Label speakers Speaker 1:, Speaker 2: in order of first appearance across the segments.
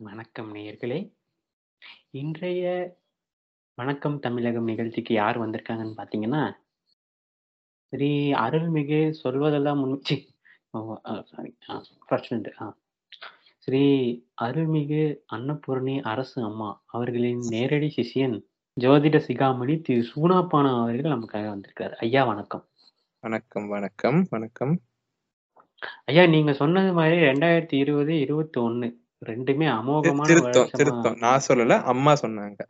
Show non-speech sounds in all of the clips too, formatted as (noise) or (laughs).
Speaker 1: வணக்கம் நேயர்களே! இன்றைய வணக்கம் தமிழகம் நிகழ்ச்சிக்கு யார் வந்திருக்காங்கன்னு பார்த்தீங்கன்னா, ஸ்ரீ அருள்மிகு சொல்வதெல்லாம் உண் சி ஓ அ சாரி ஆ ஃபர்ஸ்ட் லருந்து ஆ. ஸ்ரீ அருள்மிகு அன்னபூரணி அரசு அம்மா அவர்களின் நேரடி சிஷ்யன், ஜோதிட சிகாமணி திரு சூனாப்பானா அவர்கள் நமக்காக வந்திருக்காரு. ஐயா வணக்கம்.
Speaker 2: வணக்கம், வணக்கம், வணக்கம்.
Speaker 1: ஐயா நீங்க சொன்னது மாரி 2020, 21 2மே
Speaker 2: தி
Speaker 1: அமோகமான
Speaker 2: திருத்தம், திருத்தம். நான் சொல்லல. அம்மா சொன்னாங்க.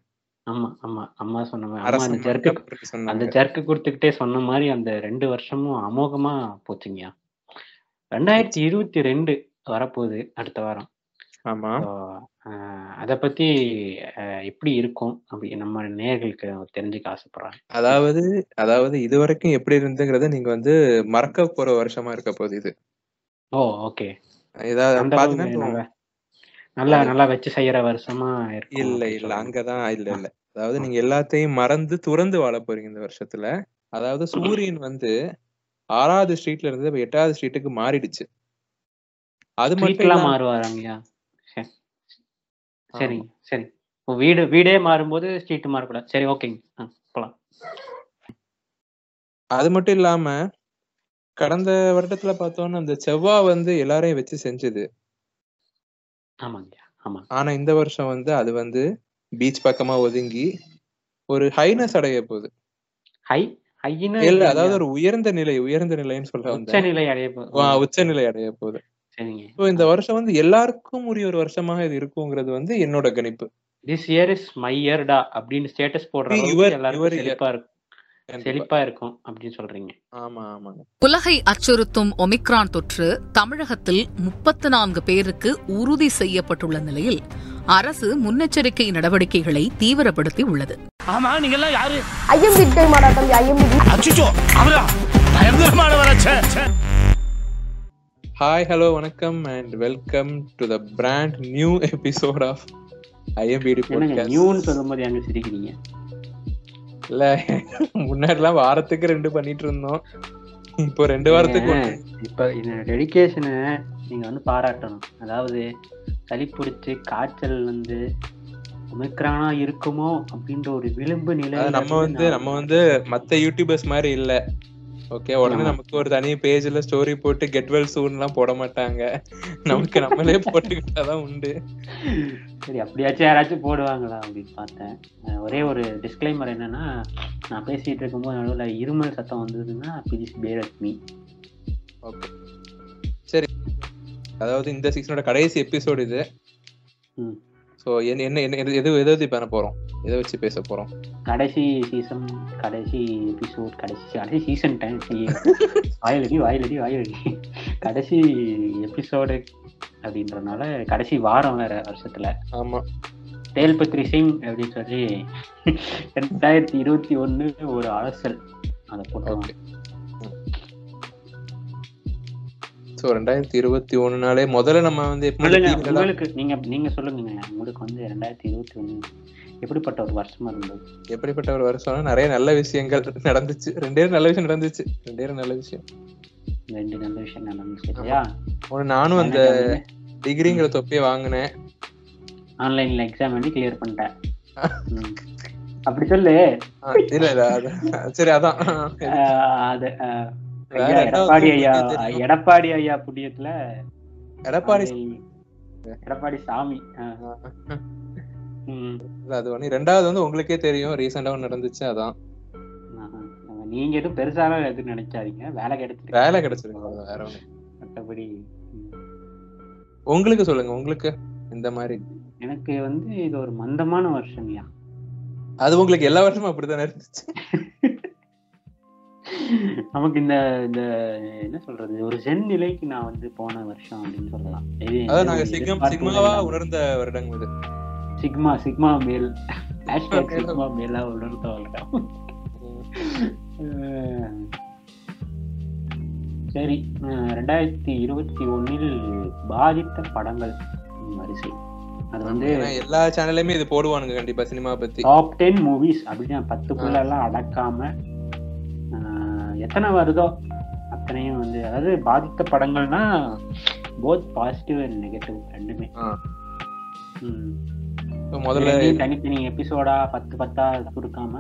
Speaker 1: ஆமா, ஆமா. அம்மா சொன்ன அந்த ஜர்க்கு அந்த. ஜர்க்கு குடுத்துக்கிட்டே சொன்ன மாரி அந்த 2 வருஷமும் அமோகமா போச்சுங்கய்யா. 2022 வரப்போகுது அடுத்த வாரம்.
Speaker 2: ஆமா.
Speaker 1: அத பத்தி எப்படி இருக்கும்? அப்படி நம்ம நேயர்களுக்கு தெரிஞ்சுக்க ஆசைப்படுறாங்க.
Speaker 2: அதாவது அதாவது இதுவரைக்கும் எப்படி இருந்ததுங்கிறத நீங்க வந்து மறக்க போற வருஷமா இருக்க போகுது இது.
Speaker 1: ஓ! ஓகே.
Speaker 2: பார்த்தீங்கன்னா
Speaker 1: நல்லா நல்லா வச்சு செய்யற வருஷமா
Speaker 2: இல்ல, இல்ல.
Speaker 1: சொல்றீங்க.
Speaker 2: அங்க தான் இல்ல. இல்ல. அதாவது. நீங்க எல்லாத்தையும் மறந்து துறந்து வாழப் போறீங்க இந்த வருஷத்துல. அதாவது சூரியன் வந்து 6வது ஸ்ட்ரீட்ல இருந்து 8வது ஸ்ட்ரீட்டுக்கு மாறிடுச்சு. அது மட்டும்
Speaker 1: மாறுவாராங்கய்யா? சரி. சரி. வீடு வீடே மாறும்போது ஸ்ட்ரீட் மாறக்கூடாது. சரி ஓகேங்க. போலாம்.
Speaker 2: அது மட்டும் இல்லாம, கடந்த வருடத்துல பார்த்தோம்னா, அந்த செவ்வா வந்து எல்லாரையும் வச்சு செஞ்சது.
Speaker 1: ஆமா.
Speaker 2: ஆனா இந்த வருஷம் வந்து அது வந்து பீச் பக்கமா ஒதுங்கி, ஒரு ஹைனஸ் அடைய போகுது.
Speaker 1: ஹை ஹைன்னா
Speaker 2: இல்ல அதாவது? ஒரு உயர்ந்த நிலை உயர்ந்த நிலைன்னு சொல்ல வந்தேன்.
Speaker 1: உச்சநிலை அடைய போ ஓ!
Speaker 2: ஆ
Speaker 1: சரி.
Speaker 2: உச்சநிலை அடைய போகுது.
Speaker 1: சரிங்க.
Speaker 2: இந்த. வருஷம் வந்து எல்லாருக்கும் உரிய ஒரு வருஷமாக இது இருக்குங்கிறது வந்து என்னோட கணிப்பு.
Speaker 1: திஸ் இயர் இஸ் மை இயர்டா அப்படின்னு ஸ்டேட்டஸ் போடுற. செழிப்பா இருக்கும். செழிப்பா இருக்கும் அப்படின்னு சொல்றீங்க.
Speaker 2: ஆமா, ஆமாங்க.
Speaker 3: உலகை அச்சுறுத்தும் ஒமிக்ரான் தொற்று தமிழகத்தில் 34 பேருக்கு உறுதி செய்யப்பட்டுள்ள நிலையில் அரசு முன்னெச்சரிக்கை நடவடிக்கைகளை தீவிரப்படுத்தி உள்ளது.
Speaker 4: ஆமா நீங்க எல்லாம் யாரு
Speaker 5: ஐஎம்பி டை மாடாட்டம் ஐஎம்பி
Speaker 4: அச்சுச்சோ அவரா பயங்கரமானவரா ச்சே ச்சே.
Speaker 2: ஹாய், ஹலோ, வணக்கம் and welcome to the brand new episode of IMPD.
Speaker 1: நியூன்னு சொல்லும்போது அங்க சிரிக்கிறீங்க.
Speaker 2: இல்ல முன்னாடிலாம் வாரத்துக்கு 2 பண்ணிட்டு இருந்தோம். இப்போ 2
Speaker 1: நீங்க
Speaker 2: வாரத்துக்கு 1.
Speaker 1: இப்ப இந்த டெடிகேஷன நீங்க வந்து பாராட்டணும். அதாவது சளி புடிச்சு காய்ச்சல் வந்து ஒமிக்ரானா இருக்குமோ அப்படின்ற ஒரு விளிம்பு நிலையில
Speaker 2: நம்ம வந்து நம்ம வந்து மத்த யூடியூபர்ஸ் மாதிரி இல்ல. ஓகே. உடனே. நமக்கு ஒரு தனி பேஜ்ல ஸ்டோரி போட்டு கெட் வெல் சூன்லாம் போட மாட்டாங்க. நமக்கு நம்மளே போட்டுக்கிட்டா தான் உண்டு.
Speaker 1: சரி அப்படியாச்சும் யாராச்சும் போடுவாங்களா அப்படின்னு பார்த்தேன். ஒரே ஒரு டிஸ்க்ளைமர் என்னன்னா, நான் பேசிட்டு இருக்கும்போது நடுவுல இருமல் சத்தம் வந்ததுன்னா ப்ளீஸ் பேர் மீ.
Speaker 2: ஓகே. சரி. அதாவது இந்த சீசனோட கடைசி எபிசோட் இது.
Speaker 1: ம்.
Speaker 2: சோ என்ன என்ன எது எது எத பத்தி பண்ண போறோம்? எத வச்சு பேச போறோம்?
Speaker 1: கடைசி சீசன், கடைசி எபிசோட், கடைசி கடைசி சீசன் டைம்! வாயிலடி, வாயிலடி, வாயிலடி. கடைசி எபிசோடு அப்படின்றனால கடைசி வாரம் வேற வருஷத்துல.
Speaker 2: ஆமா.
Speaker 1: டேல் பத்ரி சிங் அப்படின்னு சொல்லி 2021 ஒரு அலசல். அத போட்டுருவோம்.
Speaker 2: ஓகே. ம். சோ 2021னாலே முதல்ல நம்ம வந்து
Speaker 1: சொல்லுங்க உங்களுக்கு நீங்க நீங்க சொல்லுங்கங்க. உங்களுக்கு வந்து 2021 எப்படிப்பட்ட ஒரு வருஷமா இருந்தது?
Speaker 2: எப்படிப்பட்ட ஒரு வருஷம்னா நிறைய நல்ல விஷயங்கள் நடந்துச்சு. 2 நல்ல விஷயம் நடந்துச்சு. 2 நல்ல விஷயம்.
Speaker 1: 2 நல்ல விஷயம் நடந்துச்சு. இல்லையா?
Speaker 2: நானும் அந்த. டிகிரிங்கிற தொப்பிய வாங்குனேன்.
Speaker 1: ஆன்லைன்ல எக்ஸாம் எழுதி கிளியர் பண்ணிட்டேன். அப்படி சொல்லு.
Speaker 2: இல்ல இல்ல சரி அதான்.
Speaker 1: அது எடப்பாடி ஐயா. எடப்பாடி ஐயா புண்ணியத்துல
Speaker 2: எடப்பாடி
Speaker 1: எடப்பாடி சாமி.
Speaker 2: அது ஒண்ணு 2வது வந்து உங்களுக்கே தெரியும். ஒண்ணு நடந்துச்சு அதான்.
Speaker 1: நீங்க எதுவும் பெருசாலாம் எதுவும் நினைக்காதீங்க. வேலை கிடைச்சிருக்கு.
Speaker 2: வேலை கிடைச்சிருக்கு வேற ஒண்ணு.
Speaker 1: மத்தபடி ம்.
Speaker 2: உங்களுக்கு சொல்லுங்க. உங்களுக்கு இந்த மாரி.
Speaker 1: எனக்கு வந்து இது ஒரு மந்தமான வருஷம்யா.
Speaker 2: அது உங்களுக்கு எல்லா வருஷமும் அப்படித்தானே இருந்துச்சு.
Speaker 1: நமக்கு இந்த இந்த என்ன சொல்றது? ஒரு ஜென் நிலைக்கு நான் வந்து போன வருஷம் அப்படின்னு சொல்லலாம்.
Speaker 2: நாங்க சிக்மாவா. உணர்ந்த வருடங்கள்.
Speaker 1: சிக்மா சிக்மா மேல். (laughs) ஹேஷ்டாக் சிக்மா மேலா உணர்ந்த வருடம்.
Speaker 2: ம்.
Speaker 1: அ. சரி. அ 2021ல் பாதித்த படங்கள் வரிசை. அது. வந்து
Speaker 2: எல்லா சேனல்லயுமே இது போடுவானுங்க கண்டிப்பா சினிமா பத்தி.
Speaker 1: டாப் 10 மூவிஸ் அப்படின்னு
Speaker 2: ஆ.
Speaker 1: 10க்குள்ள எல்லாம் அடக்காம எத்தனை வருதோ அத்தனையும் வந்து அதாவது பாதித்த படங்கள்னா போத் பாசிட்டிவ் அண்ட் நெகட்டிவ் 2மே.
Speaker 2: ஆ.
Speaker 1: ம்.
Speaker 2: முதல்ல
Speaker 1: தனித்தனி எபிசோடா பத்து பத்தா சுருக்காம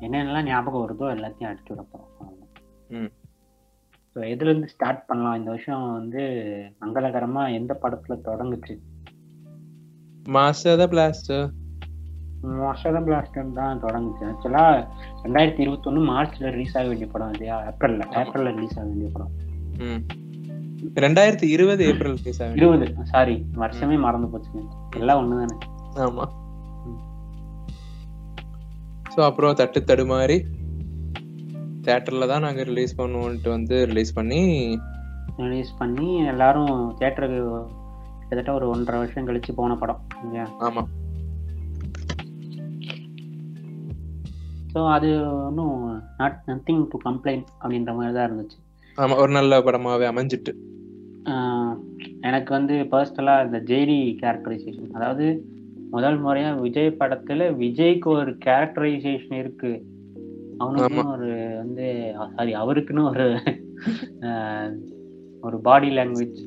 Speaker 1: என்னென்னலாம் ஞாபகம் வருதோ எல்லாத்தையும் அடிச்சு விட போறோம்
Speaker 2: ம்.
Speaker 1: ஸோ எதுல இருந்து ஸ்டார்ட் பண்ணலாம்? இந்த வருஷம் வந்து மங்களகரமா எந்த படத்துல தொடங்குச்சு?
Speaker 2: மாஸ்டர் பிளாஸ்டர்
Speaker 1: மோசம் பிளாஸ்டர் தான் தொடங்குச்சு. ஆக்சுவலா ரெண்டாயிரத்தி இருபத்தொன்னு மார்ச்ல ரிலீஸ் ஆக வேண்டிய படம் இல்லையா? ஏப்ரல்ல ஏப்ரல்ல ரிலீஸ் ஆக வேண்டிய படம்.
Speaker 2: ரெண்டாயிரத்தி இருபது ஏப்ரல் ரிலீஸ் ஆகும்
Speaker 1: இருபது. சாரி வருஷமே மறந்து போச்சுங்க. எல்லாம் ஒண்ணுதானே.
Speaker 2: ஆமா. ஸோ அப்புறம் தட்டு தடுமாறி தேட்டர்ல தான் நாங்க ரிலீஸ் பண்ணுவோன்ட்டு வந்து ரிலீஸ் பண்ணி
Speaker 1: ரிலீஸ் பண்ணி எல்லாரும் தியேட்டருக்கு கிட்டத்தட்ட ஒரு ஒன்றரை வருஷம் கழிச்சு போன படம் இல்லையா?
Speaker 2: ஆமா.
Speaker 1: ஸோ அது ஒன்றும் நாட் நத்திங் டு கம்ப்ளைண்ட் அப்படின்ற மாதிரி தான் இருந்துச்சு.
Speaker 2: ஆமா ஒரு நல்ல படமாவே அமைஞ்சிட்டு.
Speaker 1: எனக்கு வந்து பர்சனலாக இந்த ஜேடி கேரக்டரைசேஷன் அதாவது முதல் முறையா விஜய் படத்துல விஜய்க்கு ஒரு கேரக்டரைசேஷன் இருக்கு. அவனுக்குன்னு ஒரு வந்து சாரி அவருக்குன்னு ஒரு ஒரு பாடி லாங்குவேஜ்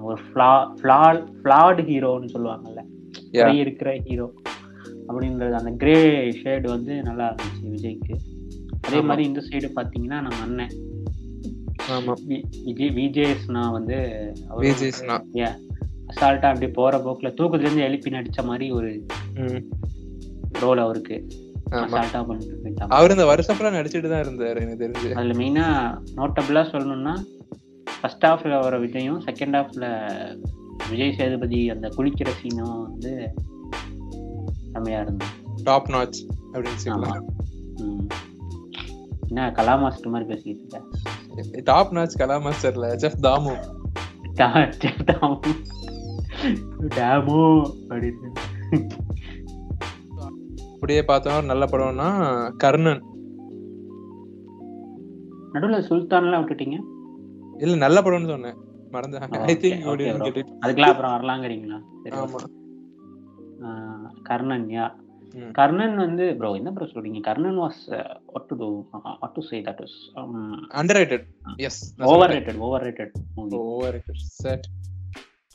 Speaker 1: ஒரு ஃப்ளா ஃப்ளாட் ஃப்ளாட் ஹீரோன்னு சொல்லுவாங்கல்ல. இருக்கிற ஹீரோ அப்படின்றது அந்த கிரே ஷேடு வந்து நல்லா இருந்துச்சு விஜய்க்கு. அதே. மாதிரி இந்த சைடு பாத்தீங்கன்னா நம்ம அண்ணன். விஜய் விஜேஸ்னா வந்து yeah, அசால்ட்டா அப்படி போற போக்குல தூக்கத்துல இருந்து எழுப்பி நடிச்ச மாதிரி ஒரு ரோல் அவருக்கு.
Speaker 2: அவர் இந்த வருஷம் ஃபுல்லா நடிச்சிட்டு தான் இருந்தாரு எனக்கு தெரிஞ்சு.
Speaker 1: அதுல மெயினா நோட்டபிளா சொல்லணும்னா ஃபர்ஸ்ட் ஹாஃப்ல வர விஜயும் செகண்ட் ஹாஃப்ல விஜய் சேதுபதி அந்த குளிக்கிற சீனும் வந்து செம்மையா இருந்தது.
Speaker 2: டாப் நாச் அப்படின்னு சொல்லலாம்.
Speaker 1: என்ன கலா மாஸ்டர் மாதிரி பேசிக்கிட்டு இருக்க?
Speaker 2: டாப் நாச் கலா மாஸ்டர்ல செஃப் தாமு
Speaker 1: டேமோ அப்படின்னு.
Speaker 2: அப்படியே பார்த்தோம் நல்ல படம்னா கர்ணன்.
Speaker 1: நடுவுல சுல்தான்லாம் விட்டுட்டீங்க?
Speaker 2: இல்ல நல்ல படம்னு சொன்னேன். மறந்தேன் ஐ திங்க்
Speaker 1: அதுக்கெல்லாம் அப்புறம் வரலாங்கிறீங்களா? கர்ணன் யா. கர்ணன் வந்து ப்ரோ என்ன ப்ரோ சொல்றீங்க? Karnan was what to to what to say that is
Speaker 2: underrated as
Speaker 1: overrated overrated movie
Speaker 2: overrated set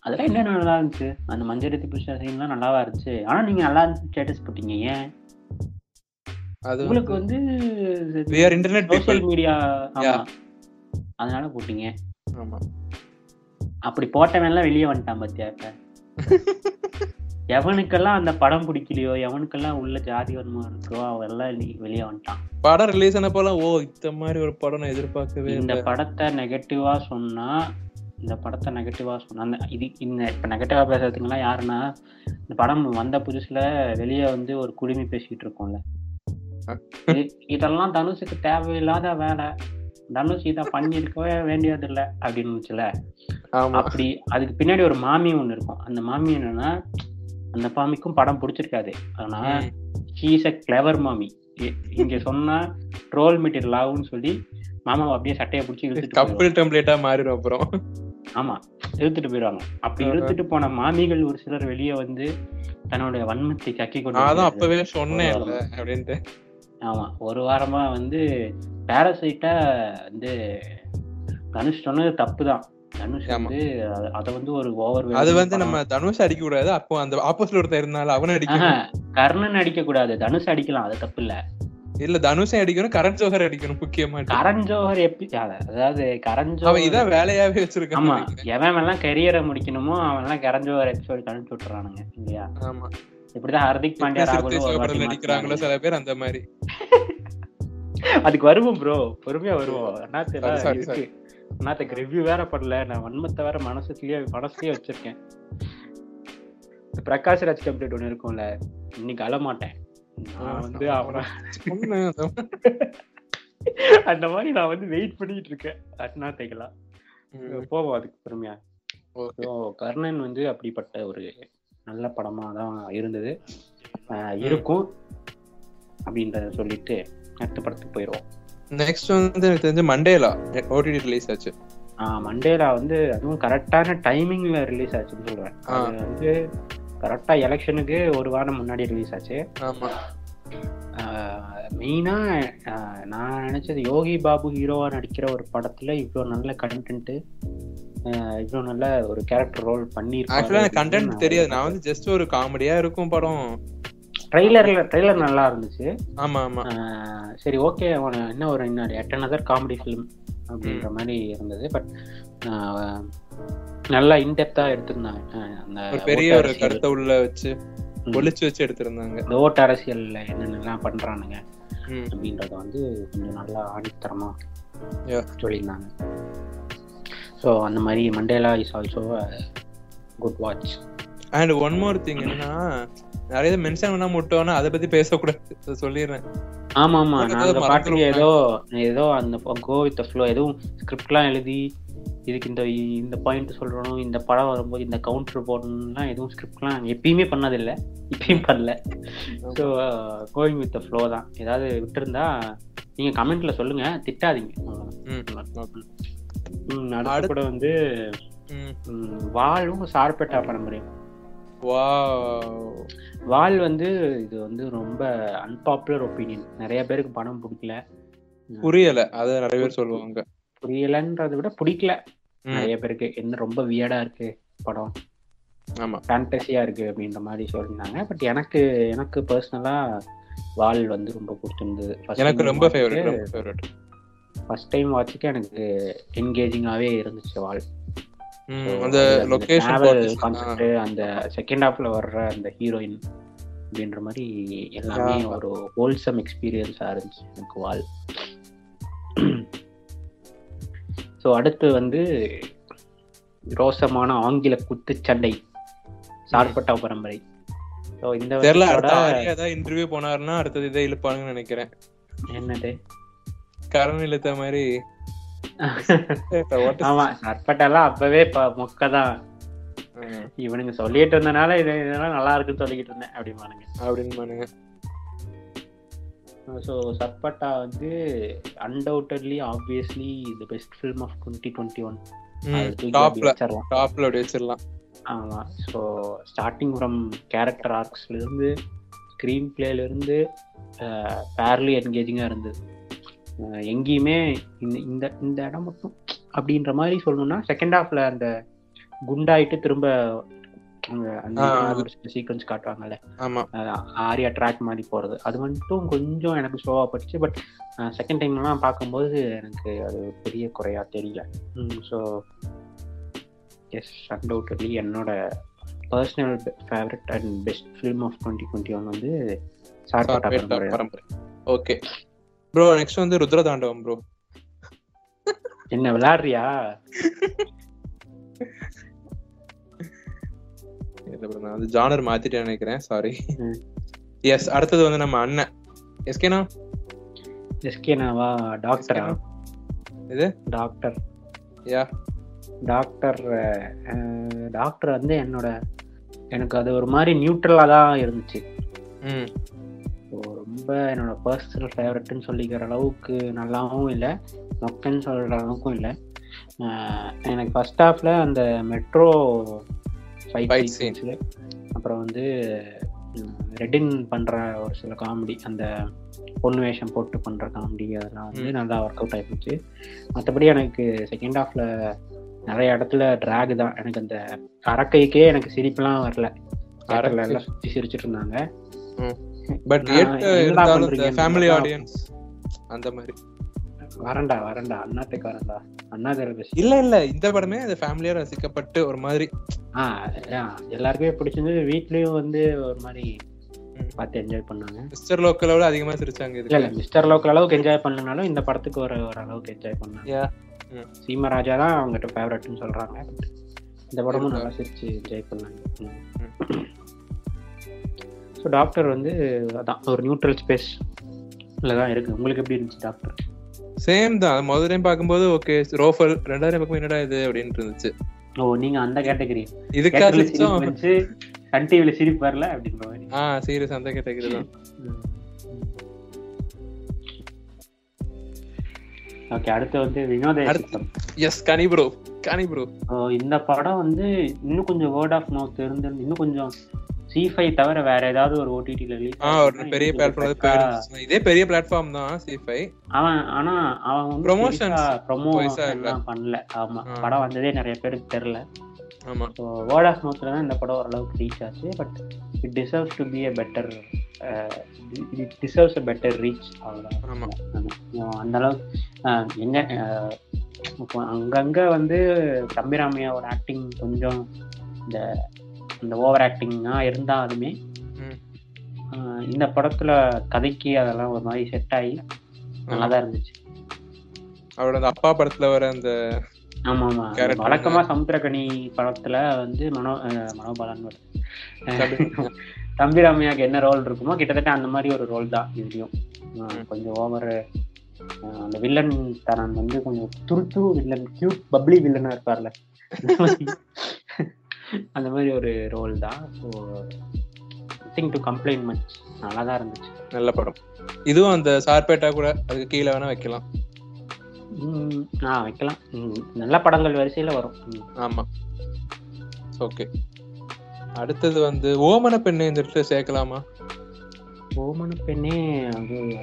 Speaker 1: அதெல்லாம் என்ன நல்லா இருந்துச்சு. அந்த மஞ்சள் புஷா சீன்லாம் நல்லாவா இருந்துச்சு. ஆனா நீங்க நல்லா இருந்துச்சு ஸ்டேட்டஸ் போட்டீங்க ஏன்?
Speaker 2: அது
Speaker 1: உங்களுக்கு
Speaker 2: வந்து
Speaker 1: வந்து
Speaker 2: we are internet people.
Speaker 1: Social media ஆமா. அதனால போட்டீங்க.
Speaker 2: ஆமா.
Speaker 1: அப்படி போட்டவன் எல்லாம் வெளியே வந்துட்டான் பாத்தியா இப்ப? (laughs) எவனுக்கெல்லாம் அந்த படம் பிடிக்கலையோ எவனுக்கெல்லாம் உள்ள ஜாதி வன்மம் இருக்கோ நீ- வெளியே வந்துட்டான்.
Speaker 2: படம் ரிலீஸ் ஆன போல ஓ இந்த மாதிரி ஒரு படம் நான் எதிர்பார்க்கவே
Speaker 1: இந்த படத்தை நெகட்டிவா சொன்னா இந்த படத்தை நெகட்டிவா சொன்னா இது இந்த இப்ப நெகட்டிவா பேசுறதுங்கெல்லாம் யாருன்னா இந்த படம் வந்த புதுசுல வெளியே வந்து ஒரு குடுமி பேசிட்டு இருக்கோம்ல. இது- இதெல்லாம் தனுஷுக்கு தேவையில்லாத வேலை. தனுஷ் இதை பண்ணியிருக்கவே வேண்டியதில்லை அப்படின்னு இருந்துச்சுல அப்படி அதுக்கு பின்னாடி ஒரு மாமி ஒண்ணு இருக்கும். அந்த மாமி என்னன்னா அந்த மாமிக்கும் படம் பிடிச்சிருக்காது. ஆனா. ஷீஸ் அ கிளவர் மாமி. இங்க சொன்னா ட்ரோல் மெட்டீரியல் ஆகும்னு சொல்லி மாமாவை அப்படியே சட்டையை பிடிச்சி.
Speaker 2: கப்பிள் டெம்ப்ளேட்டா மாறிடும் அப்புறம்.
Speaker 1: ஆமா இழுத்துட்டு போயிடுவாங்க. அப்படி. இழுத்துட்டு போன மாமிகள் ஒரு சிலர் வெளியே வந்து தன்னுடைய வன்மத்தை கக்கி கொண்டு.
Speaker 2: அப்பவே சொன்னேன் அப்படின்ட்டு.
Speaker 1: ஆமா ஒரு வாரமா வந்து பேரசைட்டா வந்து தனுஷ் சொன்னது தப்பு தான் தனுஷ். வந்து அத- வந்து ஒரு ஓவர்
Speaker 2: அது வந்து நம்ம தனுஷ் அடிக்க கூடாது அப்போ அந்த ஆப்போசிட் ஒருத்தர் இருந்தாலும் அவனை அடிக்கணும்
Speaker 1: கர்ணன் அடிக்க கூடாது தனுஷ் அடிக்கலாம் அது தப்பு இல்ல.
Speaker 2: இல்ல தனுஷை அடிக்கணும் கரண் ஜோஹர் அடிக்கணும் முக்கியமா
Speaker 1: கரண் ஜோஹர் எப்படி அத- அதாவது கரண் ஜோஹர்
Speaker 2: இதான் வேலையாவே வச்சிருக்கான்
Speaker 1: ஆமா. எவன் எல்லாம் கரியரை முடிக்கணுமோ அவன் எல்லாம் கரண் ஜோஹர் எபிசோடு அனுப்பிச்சு விட்டுறானுங்க இல்லையா?
Speaker 2: ஆமா.
Speaker 1: இப்படிதான் ஹர்திக் பாண்டியா ராகுல்
Speaker 2: நடிக்கிறாங்களோ. சில பேர் அந்த மாதிரி. (laughs)
Speaker 1: அதுக்கு வருவோம் ப்ரோ பொறுமையா வருவோம். அண்ணாத்து அண்ணாத்துக்கு ரிவ்யூ வேற பண்ணல நான் வன்மத்தை வேற மனசுலயே மனசுலயே வச்சிருக்கேன். பிரகாஷ் ராஜ் அப்டேட் ஒண்ணு இருக்கும்ல. இன்னைக்கு அழ மாட்டேன் நான் வந்து அவனை
Speaker 2: சொன்னேன். (laughs)
Speaker 1: அந்த மாதிரி நான் வந்து வெயிட் பண்ணிட்டு இருக்கேன். அண்ணாத்தைக்கெல்லாம்
Speaker 2: ம்,
Speaker 1: போவோம் அதுக்கு. ஸோ கர்ணன் வந்து அப்படிப்பட்ட ஒரு நல்ல படமா தான் இருந்தது. இருக்கும் அப்படின்றத சொல்லிட்டு அடுத்த படத்துக்கு போயிடுவோம்
Speaker 2: நெக்ஸ்ட் வந்து எனக்கு தெரிஞ்சு மண்டேலா. ஓடிடி ரிலீஸ் ஆச்சு.
Speaker 1: மண்டேலா வந்து அதுவும் கரெக்டான டைமிங்ல ரிலீஸ் ஆச்சுன்னு. அது வந்து கரெக்டா எலெக்ஷனுக்கு ஒரு வாரம் முன்னாடி ரிலீஸ் ஆச்சு.
Speaker 2: ஆமா.
Speaker 1: மெயினா நான் நினைச்சது யோகி பாபு ஹீரோவா நடிக்கிற ஒரு படத்துல இவ்வளோ நல்ல கண்டென்ட் இவ்வளோ நல்ல ஒரு கேரக்டர் ரோல்
Speaker 2: ஆக்சுவலா எனக்கு கண்டென்ட் தெரியாது. நான் வந்து ஜஸ்ட் ஒரு காமெடியா இருக்கும் படம்.
Speaker 1: ட்ரெய்லர்ல ட்ரெய்லர் நல்லா இருந்துச்சு.
Speaker 2: ஆமா ஆமா.
Speaker 1: ஆஹ் சரி ஓகே அவன என்ன ஒரு இன்னொரு எட் அனதர் காமெடி ஃபிலிம் அப்படின்ற மாதிரி இருந்தது. பட் நல்லா இன்டெப்தா எடுத்திருந்தாங்க. அந்த
Speaker 2: பெரிய ஒரு கருத்தை உள்ள வச்சு
Speaker 1: ம்.
Speaker 2: ஒளிச்சு வச்சு எடுத்திருந்தாங்க.
Speaker 1: இந்த ஓட்டு அரசியல்ல என்னென்னலாம் பண்றானுங்க. அப்படின்றத வந்து கொஞ்சம் நல்லா ஆணித்தரமா. சொல்லியிருந்தாங்க. ஸோ அந்த மாதிரி Mandela is also good watch
Speaker 2: and one more thing என்னன்னா நிறைய மென்ஷன் பண்ணா முட்டோம்னா அதை பத்தி பேசக்கூடாது. சொல்லிடுறேன்.
Speaker 1: ஆமா ஆமா
Speaker 2: ஏதாவது
Speaker 1: பாட்டுக்கு ஏதோ ஏதோ அந்த கோ வித் ஃப்ளோ எதுவும் ஸ்கிரிப்ட்லாம் எழுதி இதுக்கு இந்த இந்த பாயிண்ட் சொல்றணும் இந்த படம் வரும்போது இந்த கவுண்டர் போடணும்லாம் எதுவும் ஸ்கிரிப்ட்லாம் எப்பயுமே பண்ணதில்லை. இப்பயும் பண்ணல. ஸோ கோயிங் வித் ஃப்ளோ தான். ஏதாவது விட்டுருந்தா நீங்க கமெண்ட்ல சொல்லுங்க. திட்டாதீங்க. அடுத்து கூட வந்து
Speaker 2: ம்.
Speaker 1: ம், வாளும் சார்பேட்டா பரம்பரையும். வால் வந்து இது வந்து ரொம்ப அன்பாப்புலர் ஒப்பீனியன் நிறைய பேருக்கு படம் பிடிக்கல.
Speaker 2: புரியல. அத நிறைய பேர் சொல்லுவாங்க.
Speaker 1: புரியலன்றதை விட பிடிக்கல. நிறைய பேருக்கு என்ன ரொம்ப வியர்டா இருக்கு படம்.
Speaker 2: ஆமா.
Speaker 1: ஃபேண்டசியா இருக்கு அப்படின்ற மாதிரி சொல்லியிருந்தாங்க. பட் எனக்கு எனக்கு பர்சனலா வால் வந்து ரொம்ப பிடிச்சிருந்தது.
Speaker 2: எனக்கு ரொம்ப ஃபேவரட்
Speaker 1: ஃபர்ஸ்ட் டைம் வாட்சுக்கு எனக்கு என்கேஜிங்காவே இருந்துச்சு வால்.
Speaker 2: அந்த லொகேஷன்
Speaker 1: concept, அந்த செகண்ட் ஹாஃப்ல வர்ற அந்த ஹீரோயின் அப்படின்ற மாதிரி எல்லாமே. ஒரு ஹோல்சம் எக்ஸ்பீரியன்ஸா இருந்துச்சு எனக்கு வால். ஸோ அடுத்து வந்து ரோசமான ஆங்கில குத்துச்சண்டை சார்பட்டா பரம்பரை. ஸோ இந்த
Speaker 2: ஏதாவது இன்டர்வியூ போனாருன்னா அடுத்தது இதை இழுப்பாங்கன்னு நினைக்கிறேன்.
Speaker 1: என்னது?
Speaker 2: கரண் இழுத்த மாதிரி. (laughs)
Speaker 1: ஆமா சார்பட்டாலாம் அப்பவே மொக்கதான். இவனுங்க சொல்லிட்டு இருந்தனால இது இதெல்லாம் நல்லா இருக்குன்னு சொல்லிக்கிட்டு இருந்தேன்
Speaker 2: அப்படின்னு பாருங்க
Speaker 1: ஸோ சர்பட்டா வந்து undoubtedly obviously the best film of twenty twenty one
Speaker 2: டாப்ல டாப்ல வச்சிடலாம்.
Speaker 1: ஆமா. ஸோ ஸ்டார்டிங் ஃப்ரம் கேரக்டர் ஆர்க்ஸ்ல இருந்து ஸ்க்ரீன் பிளேல இருந்து ஃபேர்லி என்கேஜிங்காக இருந்தது. எங்கேயுமே இந்த இந்த இந்த இடம் மட்டும் அப்படின்ற மாதிரி சொல்லணும்னா செகண்ட் ஹாஃப்ல அந்த குண்டாயிட்டு திரும்ப. சீக்வன்ஸ் காட்டுவாங்கல்ல. ஆரியா ட்ராக் மாதிரி போகிறது அது மட்டும் கொஞ்சம் எனக்கு ஸ்லோவாக பட்டுச்சு பட் செகண்ட் டைம்லாம் பார்க்கும்போது எனக்கு அது பெரிய குறையா தெரியல. ஸோ எஸ் அன்டவுட்லி என்னோட personal favourite and best film of twenty twenty one வந்து பரம்பரை.
Speaker 2: ஓகே ப்ரோ நெக்ஸ்ட் வந்து ருத்ர தாண்டவம் ப்ரோ
Speaker 1: என்ன விளையாடுறியா? (laughs)
Speaker 2: இல்ல ப்ரோ நான் வந்து ஜானர் மாத்திட்டேன் நினைக்கிறேன் சாரி. எஸ் அடுத்தது வந்து நம்ம அண்ணன். எஸ்கேனா?
Speaker 1: எஸ்கேனாவா? டாக்டரா
Speaker 2: இது?
Speaker 1: டாக்டர்
Speaker 2: யா.
Speaker 1: டாக்டர் டாக்டர் வந்து என்னோட எனக்கு அது ஒரு மாதிரி நியூட்ரலாக தான் இருந்துச்சு. ரொம்ப என்னோட பர்சனல் ஃபேவரட்னு சொல்லிக்கிற அளவுக்கு நல்லாவும் இல்லை. மொக்கன்னு சொல்கிற அளவுக்கும் இல்லை. எனக்கு ஃபர்ஸ்ட் ஹாஃப்ல அந்த மெட்ரோ ஃபைட். சீக்வன்ஸு அப்புறம் வந்து ரெட்டின் பண்ணுற ஒரு சில காமெடி அந்த பொண்ணு வேஷம் போட்டு பண்ணுற காமெடி அதெல்லாம் வந்து. நல்லா ஒர்க் அவுட் ஆகிருந்துச்சு மற்றபடி எனக்கு செகண்ட் ஹாஃப்ல நிறைய இடத்துல ட்ராக் தான். எனக்கு அந்த அரக்கைக்கே எனக்கு சிரிப்புலாம் வரல. எல்லாம் சுற்றி சிரிச்சிட்டு இருந்தாங்க.
Speaker 2: பட் ஃபேமிலி ஆடியன்ஸ் அந்த மாதிரி.
Speaker 1: வரண்டா வரண்டா அண்ணாத்துக்கு வரண்டா அண்ணா தெரபசி
Speaker 2: இல்ல இல்ல. இந்த படமே அது ஃபேமிலியா ரசிக்கப்பட்டு ஒரு மாதிரி.
Speaker 1: ஆ அதான், எல்லாருக்குமே பிடிச்சிருந்தது. வீட்லயும் வந்து ஒரு மாதிரி. பார்த்து என்ஜாய் பண்ணாங்க.
Speaker 2: மிஸ்டர் லோக்கலோட அதிகமா சிரிச்சாங்க
Speaker 1: இல்ல இல்ல. மிஸ்டர் லோக்கல் அளவுக்கு என்ஜாய் பண்ணலனாலும் இந்த படத்துக்கு ஒரு ஒரு அளவுக்கு என்ஜாய் பண்ணாங்க. சீமராஜா தான் அவங்ககிட்ட ஃபேவரட்னு சொல்றாங்க. இந்த படமும் நல்லா சிரிச்சு என்ஜாய் பண்ணாங்க. ஸோ டாக்டர் வந்து அதான் ஒரு நியூட்ரல் ஸ்பேஸ் தான் இருக்கு. உங்களுக்கு எப்படி இருந்துச்சு டாக்டர்
Speaker 2: சேம் தான். முதல் டைம் பார்க்கும்போது ஓகே ரோஃபல் ரெண்டாவது டைம் பார்க்கும்போது என்னடா இது அப்படின்னு இருந்துச்சு.
Speaker 1: ஓ நீங்க அந்த கேட்டகரி
Speaker 2: இதுக்கா
Speaker 1: கேட்டகரி சிரிப்பு
Speaker 2: சிரிச்சோம்
Speaker 1: வச்சு சன் டிவில சிரிப்பு வரல அப்படின்ற மாதிரி.
Speaker 2: ஆ சீரியஸ் அந்த கேட்டகரி தான்.
Speaker 1: ஓகே அடுத்து வந்து வினோத
Speaker 2: எஸ் கனி ப்ரோ கனி ப்ரோ
Speaker 1: இந்த படம் வந்து இன்னும் கொஞ்சம் வேர்ட் ஆஃப் மவுத் இருந்து இன்னும் கொஞ்சம் சி ஃபைவ் தவிர வேற ஏதாவது ஒரு ஓடிடில ரிலீஸ்
Speaker 2: ஆ ஒரு பெரிய பிளாட்ஃபார்ம் இதே பெரிய பிளாட்ஃபார்ம் தான் சி ஃபைவ்
Speaker 1: அவன் ஆனா அவன் வந்து ப்ரொமோஷன்
Speaker 2: இல்ல.
Speaker 1: பண்ணல ஆமா. படம் வந்ததே நிறைய பேருக்கு தெரியல
Speaker 2: ஆமா
Speaker 1: ஸோ வேர்ட் ஆஃப் மவுத்ல தான் இந்த படம் ஓரளவுக்கு ரீச் ஆச்சு but it deserves to be a better it deserves a better reach அவ்வளோதான். அந்த அளவுக்கு எங்க இப்போ அங்கங்க வந்து தம்பிராமையாவோட ஆக்டிங் கொஞ்சம் இந்த இந்த ஓவர் ஆக்டிங்கா இருந்தாலுமே இந்த படத்துல கதைக்கு அதெல்லாம் ஒரு மாதிரி செட் ஆகி நல்லா தான் இருந்துச்சு.
Speaker 2: அவரோட அப்பா படத்துல வர அந்த
Speaker 1: ஆமா ஆமா வழக்கமா சமுத்திரக்கனி படத்துல வந்து மனோ மனோபாலன் வருது
Speaker 2: தம்பி-
Speaker 1: தம்பிராமையாக்கு என்ன ரோல் இருக்குமோ கிட்டத்தட்ட அந்த மாதிரி ஒரு ரோல் தான் இதுலயும். கொஞ்சம் ஓவர் அந்த வில்லன் தரன் வந்து கொஞ்சம் துரு துரு வில்லன் கியூட் பப்ளி வில்லனா இருப்பார்ல. அந்த மாதிரி- ஒரு ரோல் தான். So thing to complaint much நல்லா தான் இருந்துச்சு.
Speaker 2: நல்ல படம். இதுவும் அந்த சார்பேட்டா கூட அதுக்கு கீழே வேணா வைக்கலாம்.
Speaker 1: ஆ வைக்கலாம். நல்ல படங்கள் வரிசையில வரும். ம்.
Speaker 2: ஆமா. ஓகே. அடுத்தது வந்து ஓமன பெண்ணை இந்த இடத்துல சேர்க்கலாமா?
Speaker 1: ஓமன பெண்ணே அது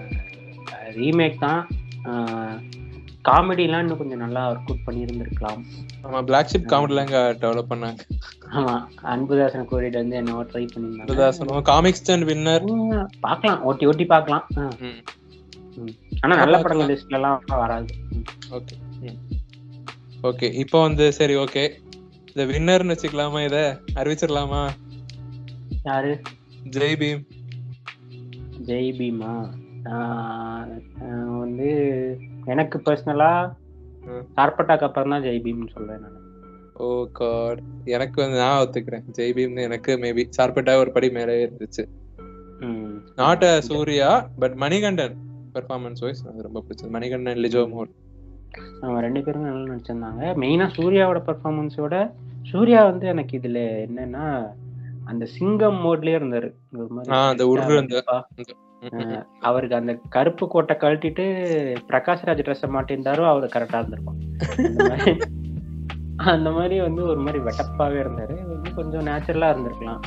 Speaker 1: ரீமேக் தான். காமெடிலாம் இன்னும் கொஞ்சம் நல்லா ஒர்க் அவுட் பண்ணியிருந்திருக்கலாம்.
Speaker 2: ஆமா பிளாக் ஷிப் காமெடிலாம் இங்க டெவலப் பண்ணாங்க.
Speaker 1: ஆமா அன்புதாசன கோரிட்டு வந்து என்னவோ ட்ரை பண்ணியிருந்தாங்க.
Speaker 2: அன்புதாசனும் காமிக்ஸ் ஸ்டாண்ட் வின்னர்
Speaker 1: பார்க்கலாம் ஓட்டி ஓட்டி பார்க்கலாம். ஆ. ஆனா நல்ல படங்கள் லிஸ்ட்ல எல்லாம் வராது.
Speaker 2: ஓகே. ஓகே இப்போ வந்து சரி ஓகே. இந்த வின்னர்னு வச்சுக்கலாமா இத? அறிவிச்சிடலாமா
Speaker 1: யாரு?
Speaker 2: ஜெய் பீம்.
Speaker 1: ஜெய் பீமா? வந்து எனக்கு பர்சனலா
Speaker 2: ம்.
Speaker 1: சார்பட்டாக்கு அப்புறம் தான் ஜெய் பீம்னு சொல்றேன் நான்.
Speaker 2: ஓ காட் எனக்கு வந்து நான் ஒத்துக்கிறேன். ஜெய் பீம்னு எனக்கு மேபி சார்பேட்டா ஒரு படி மேலே இருந்துச்சு. Not a Suriya but Manikandan performance wise எனக்கு ரொம்ப பிடிச்சது. மணிகண்டன் லிஜோ மோட்
Speaker 1: அவங்க ரெண்டு பேருமே நல்லா நடிச்சிருந்தாங்க. மெயினா சூர்யாவோட பர்ஃபார்மன்ஸோட சூர்யா வந்து எனக்கு இதுல என்னன்னா அந்த சிங்கம் மோட்லயே இருந்தாரு. ஒரு மாதிரி
Speaker 2: ஆ, அந்த
Speaker 1: அவருக்கு அந்த கருப்பு கோட்டை கழட்டிட்டு பிரகாஷ்ராஜ் ட்ரெஸ் மாட்டிருந்தாரோ அவரு கரெக்டா இருந்திருக்கும் அந்த மாதிரி வந்து ஒரு மாதிரி வெட்டப்பாவே இருந்தாரு. வந்து கொஞ்சம் நேச்சுரலா இருந்திருக்கலாம்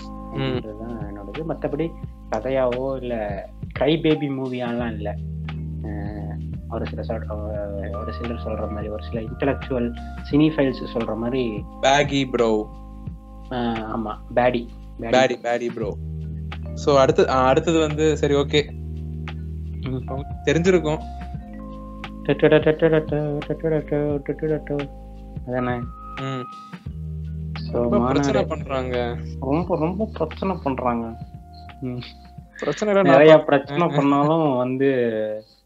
Speaker 1: என்னோடது. மத்தபடி கதையாவோ இல்ல கிரை பேபி மூவியாலாம் இல்ல. ஒரு சில சொல் அஹ், ஒரு சிலர் சொல்ற மாதிரி ஒரு சில இன்டலெக்சுவல் சினி ஃபைல்ஸ் சொல்ற மாதிரி
Speaker 2: பேகி ப்ரோ
Speaker 1: ஆமா பேடி
Speaker 2: பேடி பேடி ப்ரோ சோ அடுத்து அடுத்தது வந்து சரி ஓகே. தெரிஞ்சிருக்கும்.
Speaker 1: ஸோ
Speaker 2: பண்றாங்க.
Speaker 1: ரொம்ப ரொம்ப பிரச்சனை பண்றாங்க.
Speaker 2: பிரச்சனை
Speaker 1: நிறைய பிரச்சனை பண்ணாலும் வந்து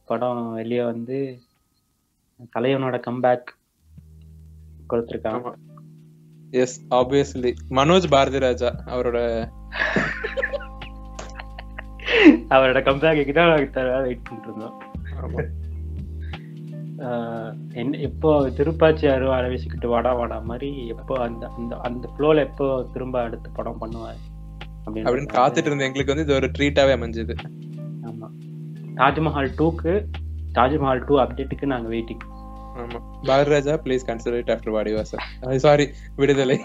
Speaker 1: படம் வெளியே வந்து தலைவனோட கம்பேக் கொடுத்துருக்காங்க.
Speaker 2: எஸ் ஆப்வியஸ்லி மனோஜ் பாரதி ராஜா அவரோட (laughs)
Speaker 1: அவரோட கம்பேக்கு தான் வெயிட் பண்ணிட்டு இருந்தோம் எப்போ திருப்பாச்சி அருவா அரவிச்சுக்கிட்டு வாடா வாடா மாதிரி எப்போ அந்த அந்த அந்த ஃப்ளோல எப்போ திரும்ப அடுத்த படம் பண்ணுவார்
Speaker 2: அப்படின்னு காத்துட்டு இருந்த எங்களுக்கு வந்து இது ஒரு ட்ரீட்டாவே அமைஞ்சது.
Speaker 1: ஆமா. தாஜ்மஹால் டூக்கு தாஜ்மஹால் டூ அப்டேட்டுக்கு நாங்க வெயிட்டிங்
Speaker 2: ஆமா. Bharathi Raja please consider it after Vaadivaasal sorry Viduthalai.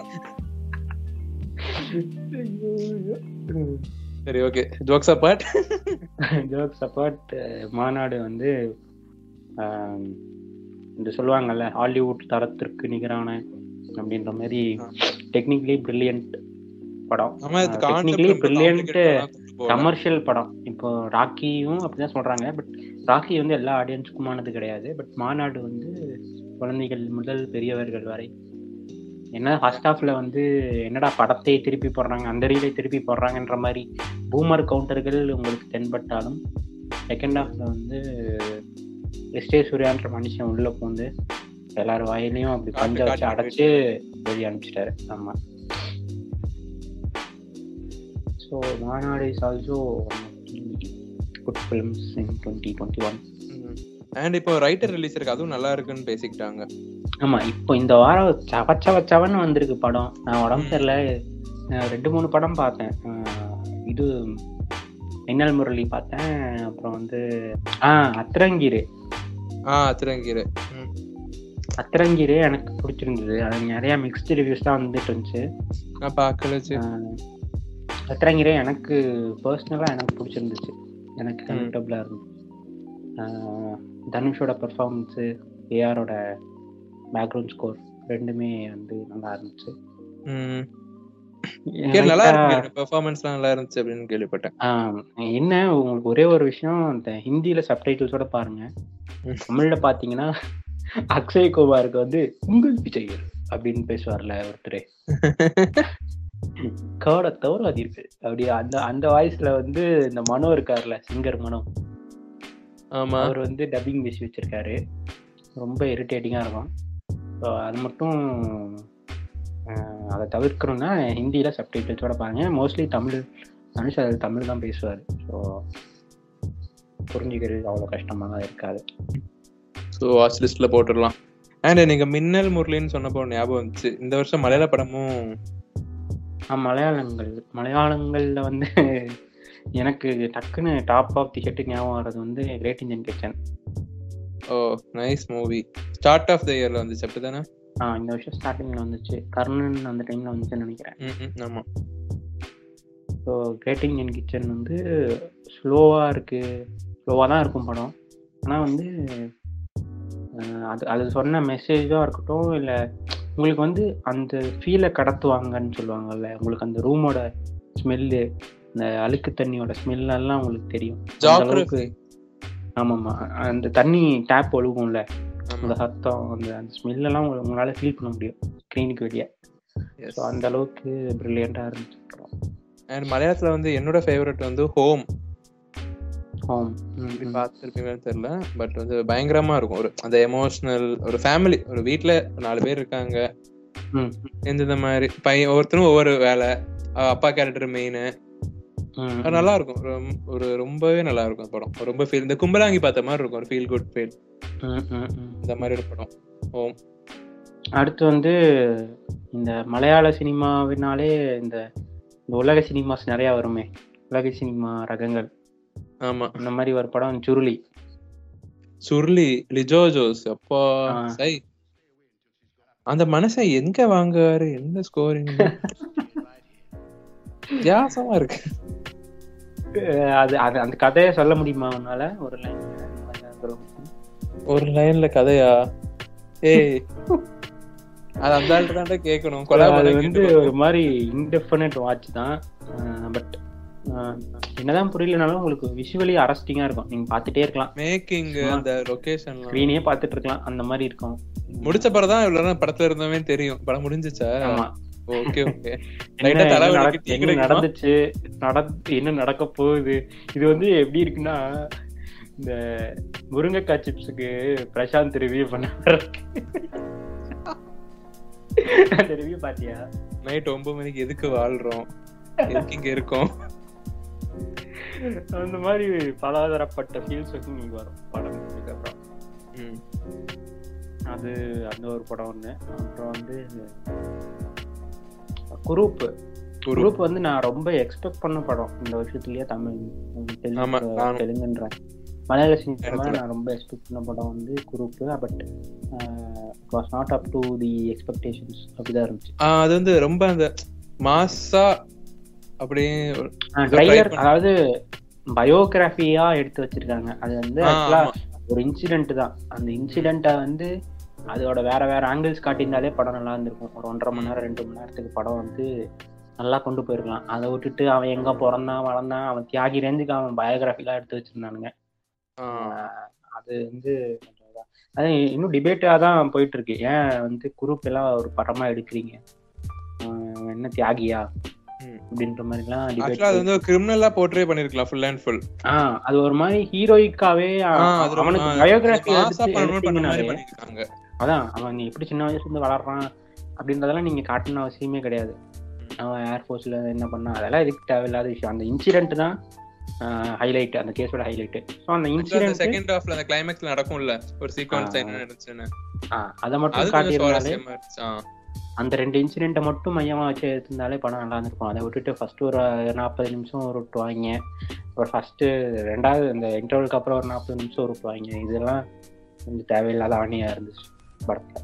Speaker 2: சரி okay jokes apart
Speaker 1: joke support Maanaadu வந்து இந்த சொல்லுவாங்கல்ல ஹாலிவுட் தரத்திற்கு நிகரான அப்படின்ற மாதிரி டெக்னிக்கலி பிரில்லியன்ட் படம். டெக்னிக்கலி பிரில்லியன்ட் கமர்ஷியல் படம். இப்போ ராக்கியும் அப்படிதான் சொல்றாங்க பட் ராக்கி வந்து எல்லா ஆடியன்ஸுக்குமானது கிடையாது. பட் மாநாடு வந்து குழந்தைகள் முதல் பெரியவர்கள் வரை. என்ன ஃபர்ஸ்ட் ஹாஃப்ல வந்து என்னடா படத்தை திருப்பி போடுறாங்க அந்த ரீலை திருப்பி போடுறாங்கன்ற மாதிரி பூமர் கவுண்டர்கள் உங்களுக்கு தென்பட்டாலும் செகண்ட் ஹாஃப்ல வந்து எஸ்டே சூர்யான்ற மனுஷன் உள்ள பூந்து எல்லார் வாயிலையும் அப்படி பஞ்ச வச்சு அடைச்சு வெளியே அனுப்பிச்சிட்டாரு. ஆமா. So Maanaadu is also good films in twenty twenty one
Speaker 2: and இப்போ ரைட்டர் ரிலீஸ் இருக்கு அதுவும் நல்லா இருக்குன்னு பேசிக்கிட்டாங்க.
Speaker 1: ஆமா இப்போ இந்த வாரம் சவ சவ சவன்னு வந்திருக்கு படம். நான் உடம்பு நான் ரெண்டு மூணு படம் பார்த்தேன். இது மின்னல் முரளி பார்த்தேன். அப்புறம் வந்து ஆ அத்திரங்கீரு.
Speaker 2: ஆ திருங்கீரு
Speaker 1: அத்திரங்கீரு எனக்கு பிடிச்சிருந்தது. அது நிறைய மிக்ஸ்டு ரிவ்யூஸ் தான் வந்துட்டு இருந்துச்சு.
Speaker 2: நான் பார்க்கல
Speaker 1: சத்திரங்கிரே எனக்கு பர்சனலாக எனக்கு பிடிச்சிருந்துச்சு. எனக்கு. கம்ஃபர்டபுளாக இருந்துச்சு தனுஷோட பெர்ஃபார்மன்ஸு ஏஆரோட பேக்ரவுண்ட் ஸ்கோர் ரெண்டுமே வந்து நல்லா இருந்துச்சு.
Speaker 2: நல்லா இருக்கு. பெர்ஃபார்மன்ஸ்லாம் நல்லா இருந்துச்சு அப்படின்னு கேள்விப்பட்டேன்.
Speaker 1: என்ன உங்களுக்கு ஒரே ஒரு விஷயம் இந்த ஹிந்தியில சப்டைட்டில்ஸோட பாருங்க. தமிழ்ல பாத்தீங்கன்னா அக்ஷய் குமாருக்கு வந்து உங்கள் விஜயர் அப்படின்னு பேசுவார்ல ஒருத்தர். காட தவிர அது இருக்கு அப்படி அந்த அந்த வாய்ஸ்ல வந்து இந்த மனோ இருக்காருல்ல சிங்கர் மனோ.
Speaker 2: ஆமா.
Speaker 1: அவர் வந்து டப்பிங் பேசி வச்சிருக்காரு. ரொம்ப இரிட்டேட்டிங்கா இருக்கும். அது மட்டும் அதை தவிர்க்கணும்னா ஹிந்தியில சப்டைட்டில்ஸோட பாருங்க. மோஸ்ட்லி தமிழ் தனுஷ் அதில் தமிழ் தான் பேசுவார். ஸோ புரிஞ்சுக்கிறது அவ்வளோ கஷ்டமாக இருக்காது.
Speaker 2: ஸோ வாட்ச் லிஸ்ட்ல போட்டுடலாம். அண்ட் நீங்க மின்னல் முரளின்னு சொன்னப்போ ஞாபகம் வந்துச்சு. இந்த வருஷம் மலையாள படமும்
Speaker 1: ஆ மலையாளங்கள். மலையாளங்கள்ல வந்து எனக்கு டக்குன்னு டாப் ஆஃப் தி ஹெட் ஞாபகம் வர்றது வந்து great Indian kitchen
Speaker 2: oh nice movie start of the இயர்ல வந்துச்சு. அப்படிதானே
Speaker 1: ஆ இந்த வருஷம் ஸ்டார்டிங்ல வந்துச்சு. கர்ணன் அந்த டைம்ல வந்துச்சுன்னு நினைக்கிறேன்.
Speaker 2: ஆமா.
Speaker 1: ஸோ கிரேட் இந்தியன் கிச்சன் வந்து ஸ்லோவாக இருக்கு. ஸ்லோவாக தான் இருக்கும் படம். ஆனால் வந்து அது அது சொன்ன மெசேஜாக இருக்கட்டும் இல்லை உங்களுக்கு வந்து அந்த ஃபீலை கடத்துவாங்கன்னு சொல்லுவாங்கல்ல உங்களுக்கு அந்த ரூமோட ஸ்மெல்லு இந்த அழுக்கு தண்ணியோட எல்லாம் உங்களுக்கு தெரியும். அந்த ஆமாம்மா. அந்த தண்ணி டேப் ஒழுகும்ல. அந்த சத்தம் அந்த அந்த ஸ்மெல் எல்லாம் உங்க- உங்களால ஃபீல் பண்ண முடியும். ஸ்க்ரீனுக்கு வெளியே. ஸோ அந்த அளவுக்கு ப்ரில்லியண்டாக இருந்துச்சு
Speaker 2: அண்ட் மலையாளத்துல வந்து என்னோட ஃபேவரட் வந்து ஹோம்
Speaker 1: ஹோம்
Speaker 2: பார்த்துருப்பீங்கன்னு தெரியல. பட் வந்து பயங்கரமா இருக்கும். ஒரு அந்த எமோஷனல் ஒரு ஃபேமிலி ஒரு வீட்ல நாலு பேர் இருக்காங்க.
Speaker 1: ம்.
Speaker 2: இந்த மாதிரி பையன் ஒவ்வொருத்தரும் ஒவ்வொரு வேலை. அப்பா கேரக்டர் மெயின் நல்லா இருக்கும் ஒரு ரொம்பவே நல்லா இருக்கும் படம் ரொம்ப ஃபீல் இந்த கும்பலாங்கி பார்த்த மாதிரி இருக்கும். ஒரு ஃபீல் குட் ஃபீல் இந்த மாதிரி ஒரு படம். ஓம்.
Speaker 1: அடுத்து வந்து இந்த மலையாள சினிமாவினாலே இந்த இந்த உலக சினிமாஸ் நிறைய வருமே. உலக சினிமா ரகங்கள்.
Speaker 2: ஆமா.
Speaker 1: இந்த மாதிரி ஒரு படம் சுருளி.
Speaker 2: சுருளி லிஜோ ஜோஸ் அப்பா. சை. அந்த மனுஷன் எங்க வாங்குவாரு? என்ன ஸ்கோரிங் (laughs) வித்தியாசமா இருக்கு.
Speaker 1: அது அது அந்த கதையை சொல்ல முடியுமா உன்னால? ஒரு லைன்?
Speaker 2: ஒரு லைன்ல கதையா? ஏய். அது அந்த ஆள்கிட்ட தான்டா கேட்கணும்
Speaker 1: அது வந்து ஒரு மாதிரி இன்டெஃபினட் வாட்ச் தான். பட் என்னதான் புரியலனாலும் உங்களுக்கு விஷுவலி அரஸ்டிங்கா இருக்கும். நீங்க பார்த்துட்டே இருக்கலாம்.
Speaker 2: மேக்கிங் அந்த லொகேஷன்
Speaker 1: ஸ்க்ரீனே பார்த்துட்டு இருக்கலாம். அந்த மாதிரி இருக்கும்.
Speaker 2: முடிச்ச படம் தான் இவ்வளவு நேரம் படத்துல இருந்தவே தெரியும். படம் முடிஞ்சுச்சா?
Speaker 1: ஆமா.
Speaker 2: Okay okay. (laughs)
Speaker 1: என்ன நடந்துச்சு? நடந்து என்ன நடக்க போகுது? இது வந்து எப்படி இருக்குன்னா இந்த முருங்கைக்காய் சிப்ஸுக்கு பிரசாந்த் ரிவ்யூ பண்ண (laughs) அந்த ரிவ்யூ பாத்தியா
Speaker 2: நைட் ஒன்பது மணிக்கு எதுக்கு வாழ்றோம்? எதுக்கு இங்க இருக்கோம்? (laughs)
Speaker 1: அந்த மாதிரி பலதரப்பட்ட ஃபீல்ஸ் வந்து உங்களுக்கு வரும் படம் முடிஞ்சதுக்கப்புறம்
Speaker 2: ம்.
Speaker 1: அது அந்த ஒரு படம் ஒண்ணு. அப்புறம் வந்து குரூப்.
Speaker 2: குரு
Speaker 1: குரூப் வந்து நான் ரொம்ப எக்ஸ்பெக்ட் பண்ண படம் இந்த வருஷத்துலயே தமிழ். தெலுங்குன்ற. மலையாள சினிமா. நான் ரொம்ப எக்ஸ்பெக்ட் பண்ண படம் வந்து Kurup. But was not up to the expectations அப்படிதான் இருந்துச்சு.
Speaker 2: அது வந்து ரொம்ப அந்த மாசா அப்படியே
Speaker 1: அதாவது பயோகிராஃபியா எடுத்து வச்சிருக்காங்க. அது வந்து. ஒரு இன்சிடென்ட் தான். அந்த இன்சிடென்ட்டை வந்து அதோட வேற வேற ஆங்கிள்ஸ் காட்டியிருந்தாலே படம் நல்லா இருந்திருக்கும். ஒரு ஒன்றரை மணி நேரம் ரெண்டு மணி நேரத்துக்கு படம் வந்து நல்லா கொண்டு போயிருக்கலாம். அதை விட்டுட்டு அவன் எங்க பிறந்தான் வளர்ந்தான் அவன் தியாகி ரேஞ்சுக்கு அவன் பயோகிராஃபிலாம் எடுத்து வச்சிருந்தானுங்க. அது வந்து அது இன்னும் டிபேட்டாக தான் போயிட்டு இருக்கு ஏன் வந்து குரூப் எல்லாம் ஒரு படமா எடுக்கிறீங்க? என்ன தியாகியா. அப்படின்ற மாதிரிலாம்
Speaker 2: ஆக்சுவலா அது
Speaker 1: டிபேட்
Speaker 2: வந்து கிரிமினலா போர்ட்ரே பண்ணிருக்கலாம் ஃபுல் அண்ட் ஃபுல்
Speaker 1: ஆஹ் அது ஒரு மாதிரி ஹீரோயிக்காவே அவனுக்கு பயோகிராஃபி
Speaker 2: மாசா
Speaker 1: அதான் அவன் எப்படி சின்ன வயசுல இருந்து வளர்றான் அப்படின்றதெல்லாம் நீங்க காட்டணும் அவசியமே கிடையாது. அவன் ஏர்ஃபோர்ஸ்ல என்ன பண்ணா அதெல்லாம் எதுக்கு தேவையில்லாத விஷயம். அந்த இன்சிடென்ட் தான் ஹைலைட் அந்த கேஸோட ஹைலைட் ஸோ அந்த இன்சிடென்ட்
Speaker 2: செகண்ட் ஹாஃப்ல அந்த கிளைமேக்ஸ்ல நடக்கும்ல ஒரு சீக்வன்ஸ். என்ன நடந்துச்சுன்னு.
Speaker 1: அதை மட்டும் காட்டியிருந்தாலே. அந்த ரெண்டு இன்சிடென்ட்டை மட்டும் மையமா வச்சு எடுத்திருந்தாலே படம் நல்லா இருந்திருக்கும். அதை விட்டுட்டு ஃபர்ஸ்ட் ஒரு நாற்பது நிமிஷம் ஒரு விட்டுவாங்க அப்புறம் ஃபர்ஸ்ட் ரெண்டாவது இந்த இன்டர்வலுக்கு அப்புறம் ஒரு நாற்பது நிமிஷம் ஒரு விட்டுவாங்க இதெல்லாம் கொஞ்சம் தேவையில்லாத ஆணியா இருந்துச்சு. படத்துல.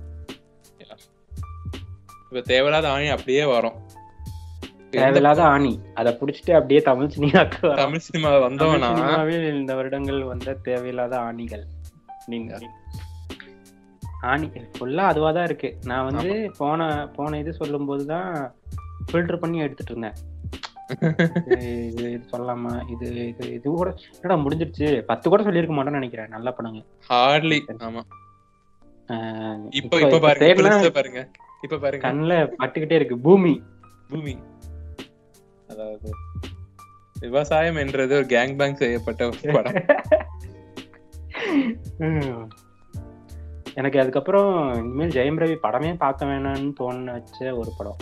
Speaker 2: இப்ப தேவையில்லாத ஆணி அப்படியே வரும்.
Speaker 1: தேவையில்லாத ஆணி. அத புடிச்சிட்டு அப்படியே தமிழ் சினிமாக்கு.
Speaker 2: தமிழ் சினிமா வந்தவனா?
Speaker 1: இந்த வருடங்கள் வந்த தேவையில்லாத ஆணிகள். நீங்க ஆணி ஃபுல்லா அதுவா தான் இருக்கு. நான் வந்து போன போன இது சொல்லும் போதுதான் ஃபில்டர் பண்ணி எடுத்துட்டு இருந்தேன். (laughs) இது இது இது சொல்லாமா இது இது இது கூட என்னடா முடிஞ்சிருச்சு. பத்து கூட சொல்லியிருக்க மாட்டேன்னு நினைக்கிறேன். நல்ல படங்க
Speaker 2: ஹார்ட்லி ஆமா. இப்ப இப்ப பாருங்க பாருங்க. இப்ப பாருங்க.
Speaker 1: கண்ணுல பட்டுக்கிட்டே இருக்கு. பூமி.
Speaker 2: பூமி. அதாவது விவசாயம் என்றது ஒரு கேங் பேங் செய்யப்பட்ட ஒரு படம். (laughs)
Speaker 1: எனக்கு அதுக்கப்புறம் இனிமேல் ஜெயம் ரவி படமே பார்க்க வேணாம்னு தோண வச்ச ஒரு படம்.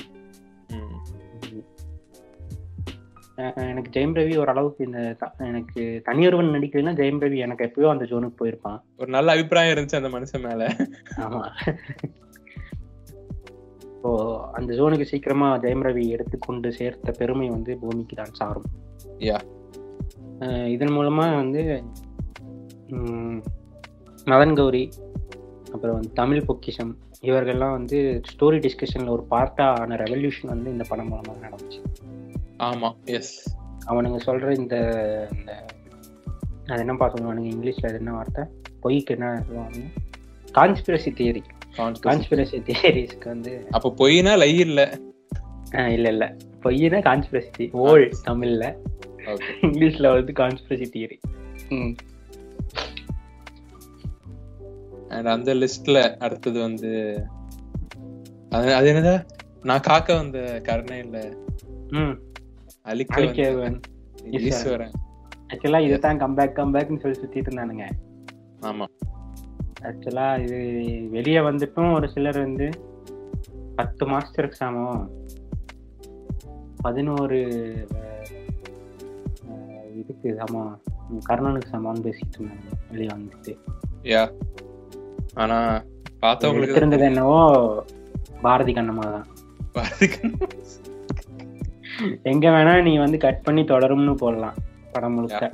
Speaker 1: எனக்கு ஜெயம் ரவி ஓரளவுக்கு இந்த எனக்கு தனியொருவன் நடிக்கலைன்னா ஜெயம் ரவி எனக்கு எப்பயோ அந்த ஜோனுக்கு போயிருப்பான்.
Speaker 2: ஒரு நல்ல அபிப்பிராயம் இருந்துச்சு அந்த மனுஷன் மேல.
Speaker 1: ஆமா. இப்போ அந்த ஜோனுக்கு சீக்கிரமா ஜெயம் ரவி எடுத்துக்கொண்டு சேர்த்த பெருமை வந்து பூமிக்கு தான் சாரும். அஹ் இதன் மூலமா வந்து மதன் கௌரி அப்புறம் வந்து தமிழ் பொக்கிஷம் இவர்கள்லாம் வந்து ஸ்டோரி டிஸ்கஷன்ல ஒரு பார்ட்டா ஆன ரெவல்யூஷன் வந்து இந்த படம் மூலமா நடந்துச்சு.
Speaker 2: ஆமா எஸ்
Speaker 1: அவனுங்க சொல்ற இந்த அது என்னப்பா சொல்லுவானுங்க இங்கிலீஷ்ல அது என்ன வார்த்தை? பொய்க்கு என்ன சொல்லுவாங்க கான்ஸ்பிரசி தியரி கான்ஸ்பிரசி தியரிஸ்க்கு வந்து
Speaker 2: அப்ப பொய்னா லை இல்ல?
Speaker 1: இல்ல இல்ல. பொய்னா கான்ஸ்பிரசி ஓல் தமிழ்ல. இங்கிலீஷ்ல வந்து கான்ஸ்பிரசி தியரி
Speaker 2: அந்த லிஸ்ட்ல அடுத்தது வந்து அது அது என்னதா? நான் காக்க வந்த கருணை இல்ல
Speaker 1: அழிக்கவன்
Speaker 2: ஈஸ்வரன்
Speaker 1: ஆக்சுவலா இதுதான் கம்பேக் கம்பேக்னு சொல்லி சுத்திட்டு இருந்தானுங்க.
Speaker 2: ஆமா.
Speaker 1: ஆக்சுவலா இது வெளியே வந்துட்டும் ஒரு சிலர் வந்து பத்து மாஸ்டருக்கு சமம் பதினோரு இதுக்கு சமம் கர்ணனுக்கு சமம்னு பேசிட்டு இருந்தாங்க வெளியே வந்துட்டு.
Speaker 2: யா. ஆனா பார்த்தவங்களுக்கு
Speaker 1: இருந்தது என்னவோ பாரதி கண்ணம்மா தான்
Speaker 2: பாரதிக்கு
Speaker 1: எங்க வேணா நீ வந்து கட் பண்ணி தொடரும்னு போடலாம் படம் முழுக்க.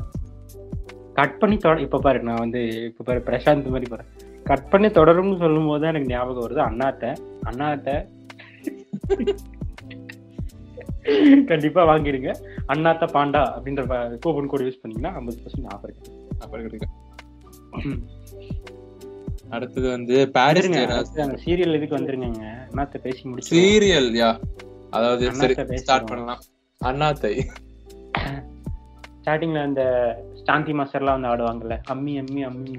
Speaker 1: கட் பண்ணி தொட இப்ப பாரு நான் வந்து இப்ப பாரு பிரசாந்த் மாதிரி பாரு. கட் பண்ணி தொடரும்னு சொல்லும் போது தான் எனக்கு ஞாபகம் வருது அண்ணாத்த அண்ணாத்த. கண்டிப்பா வாங்கிடுங்க. அண்ணாத்த பாண்டா அப்படின்ற கூப்பன் கோட் யூஸ் பண்ணீங்கன்னா ஐம்பது பர்சன்ட் ஆஃபர்
Speaker 2: அப்புறம் இருக்கு. அடுத்தது வந்து பாரிஸ்
Speaker 1: சீரியல் இதுக்கு வந்துருங்க அண்ணாத்த பேசி முடிச்சு
Speaker 2: சீரியல் யா அதாவது சரி. ஸ்டார்ட் பண்ணலாம். அண்ணாத்தை.
Speaker 1: ஸ்டார்டிங்ல அந்த சாந்தி மாஸ்டர்லாம் வந்து ஆடுவாங்கல்ல அம்மி அம்மி அம்மி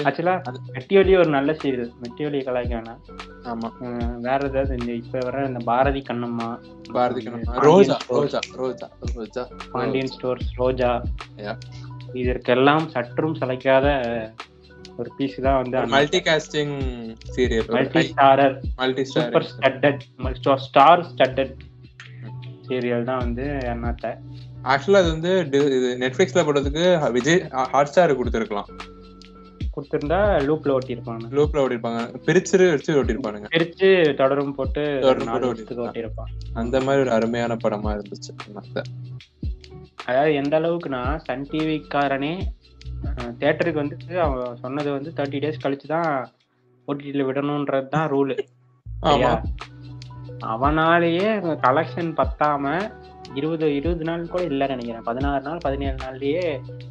Speaker 1: ஆக்சுவலா மெட்டியோலி ஒரு நல்ல சீரியல் மெட்டியோலி கலாய்க்க வேணாம்.
Speaker 2: ஆமா.
Speaker 1: வேற ஏதாவது இந்த இப்ப வர இந்த பாரதி கண்ணம்மா
Speaker 2: பாரதி கண்ணம்மா. ரோஜா ரோஜா ரோஜா ரோஜா.
Speaker 1: பாண்டியன் ஸ்டோர்ஸ் ரோஜா. இதற்கெல்லாம் சற்றும் சளைக்காத ஒரு பீஸ் தான் வந்து
Speaker 2: multi casting serial
Speaker 1: multi starrer
Speaker 2: multi
Speaker 1: super studded star studded serial தான் வந்து அண்ணாத்த
Speaker 2: ஆக்சுவலா அது வந்து இது நெட்ஃபிளிக்ஸ்ல போடுறதுக்கு விஜய் ஹாட் ஸ்டார் கொடுத்துருக்கலாம்.
Speaker 1: கொடுத்திருந்தா லூப்ல ஓட்டியிருப்பாங்க.
Speaker 2: லூப்ல ஓட்டிருப்பாங்க பிரிச்சு வச்சு ஓட்டிருப்பானுங்க
Speaker 1: பிரிச்சு தொடரும் போட்டு.
Speaker 2: ஓட்டியிருப்பான் அந்த மாதிரி ஒரு அருமையான படமா இருந்துச்சு.
Speaker 1: அதாவது எந்த அளவுக்குன்னா சன் டிவிக்காரனே தேட்டருக்கு வந்து அவன் சொன்னது வந்து தேர்ட்டி டேஸ் கழிச்சு தான் ஓடிடியில் விடணுன்றது தான் ரூலு அவனாலேயே கலெக்ஷன் பத்தாம இருபது இருபது நாள் கூட இல்லைன்னு நினைக்கிறேன். பதினாறு நாள் பதினேழு நாள்லயே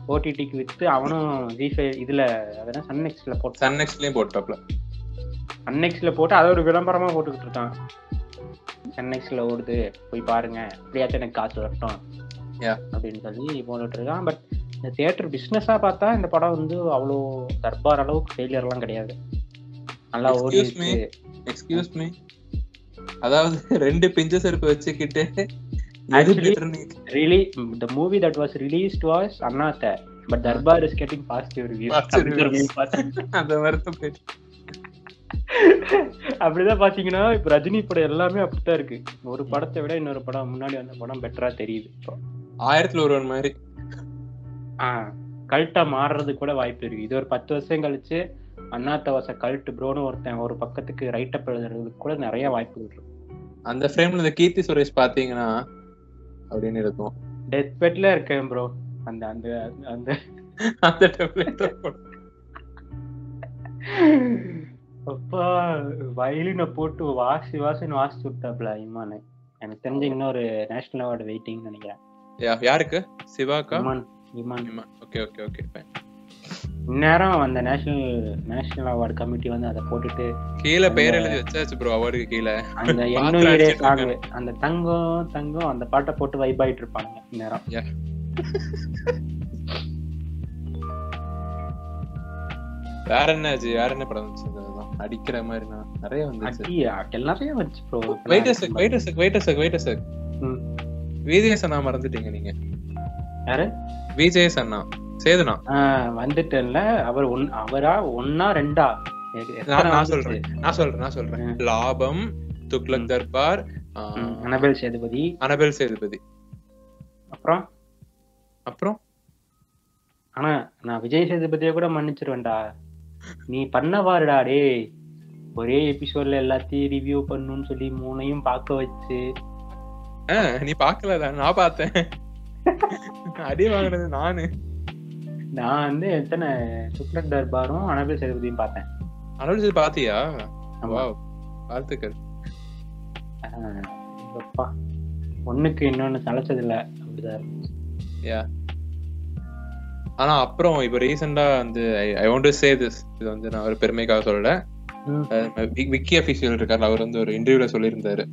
Speaker 1: ஓடிடிக்கு வித்து அவனும் ஜிஃபை இதுல அதெல்லாம் சன்னெக்ஸ்ல போட்டான்.
Speaker 2: சன் நெக்ஸ்ட்லயும் போட்டாப்ல.
Speaker 1: சன்னெக்ஸ்ல போட்டு அதை ஒரு விளம்பரமா போட்டுக்கிட்டு இருக்கான். சன்னெக்ஸ்ல ஓடுது. போய் பாருங்க. இப்படியாச்சும் எனக்கு காசு வரட்டும். அப்படின்னு சொல்லி போட்டுட்டு இருக்கான். பட் இந்த தியேட்டர் பிஸ்னஸா பார்த்தா இந்த படம் வந்து அவ்வளோ தர்பார் அளவுக்கு ஃபெயிலியர்லாம் கிடையாது. நல்லா ஓடி
Speaker 2: Excuse me. எக்ஸ்கியூஸ் மீ அதாவது ரெண்டு பிஞ்ச செருப்பு வச்சுக்கிட்டு
Speaker 1: the movie that was released was Annaatthe but Darbar is getting positive review.
Speaker 2: அந்த போயிட்டு
Speaker 1: அப்படிதான் பாத்தீங்கன்னா இப்ப ரஜினி படம் எல்லாமே அப்படித்தான் இருக்கு. ஒரு படத்தை விட இன்னொரு படம் முன்னாடி வந்த படம் பெட்டரா தெரியுது இப்போ.
Speaker 2: ஆயிரத்துல ஒருவன் மாதிரி.
Speaker 1: ஆஹ் கல்ட்டா மாறுறது கூட வாய்ப்பு இருக்கு. இது ஒரு பத்து வருஷம் கழிச்சு அண்ணாத்த வாச கல்ட் ப்ரோன்னு ஒருத்தன் ஒரு பக்கத்துக்கு ரைட் அப் எழுதுறதுக்கு கூட நிறைய வாய்ப்புகள் இருக்கு.
Speaker 2: அந்த ஃப்ரேம்ல இந்த கீர்த்தி சுரேஷ் பாத்தீங்கன்னா அப்படின்னு இருக்கும்.
Speaker 1: டெத் பெட்ல இருக்கேன் ப்ரோ அந்த அந்த அந்த.
Speaker 2: அந்த டெம்ப்ளேட்
Speaker 1: அப்பா வயலின போட்டு வாசி வாசின்னு வாசிச்சு விட்டாப்ல இமானு எனக்கு தெரிஞ்சு இன்னொரு நேஷனல் அவார்டு வெயிட்டிங் நினைக்கிறேன்.
Speaker 2: யாருக்கு? சிவாக்கா? ஓகே ஓகே
Speaker 1: இந்நேரம் அந்த நேஷனல் நேஷனல் அவார்டு கமிட்டி வந்து அதை போட்டுட்டு
Speaker 2: கீழே பேர் எழுதி வச்சாச்சு ப்ரோ அவார்டுக்கு கீழே.
Speaker 1: அந்த (laughs)
Speaker 2: அடிச்சிட்டு
Speaker 1: சாங். அந்த தங்கம் தங்கம் அந்த பாட்டை போட்டு வைப் ஆயிட்டு இருப்பாங்க
Speaker 2: Yeah. வேற என்ன ஆச்சு வேற என்ன படம் வந்துச்சு? அடிக்கிற மாதிரி நான் நிறைய வந்துச்சு.
Speaker 1: நிறைய வந்துச்சு bro
Speaker 2: wait check wait check wait check wait check அண்ணா மறந்துட்டீங்க நீங்க.
Speaker 1: யாரு?
Speaker 2: விஜய் அண்ணா சேதுனா
Speaker 1: வந்துட்டேன்ல. அவர் ஒன் அவரா ஒன்னா ரெண்டா?
Speaker 2: நான்? சொல்றேன் நான் சொல்றேன் நான் சொல்றேன். லாபம் துக்ளக் தர்பார்
Speaker 1: அனபேல் சேதுபதி.
Speaker 2: அனபெல் சேதுபதி.
Speaker 1: அப்புறம்?
Speaker 2: அப்புறம்?
Speaker 1: ஆனா நான் விஜய் சேதுபதியை கூட மன்னிச்சிருவேன்டா. நீ பண்ணவாருடா டேய். ஒரே எபிசோட்ல எல்லாத்தையும் ரிவ்யூ பண்ணுன்னு சொல்லி மூணையும் பார்க்க வச்சு.
Speaker 2: நீ பாக்கலதான் நான் பார்த்தேன். (laughs) அடி வாங்கினது நானு.
Speaker 1: நான் வந்து எத்தனை சுக்லக் தர்பாரும் அனபேல் சேதுபதியும் பார்த்தேன்.
Speaker 2: அனபெல் சேது பாத்தியா வாழ்த்துக்கள்.
Speaker 1: அப்பா ஒண்ணுக்கு இன்னொன்னு சளைச்சது இல்ல அப்படிதான் இருந்துச்சு.
Speaker 2: ஆனா அப்புறம் இப்ப ரீசெண்டா வந்து I want to say this இது வந்து நான் ஒரு பெருமைக்காக சொல்லல. விக்கி அபிஷியல் இருக்காரு அவர் வந்து ஒரு இன்டர்வியூல சொல்லியிருந்தாரு.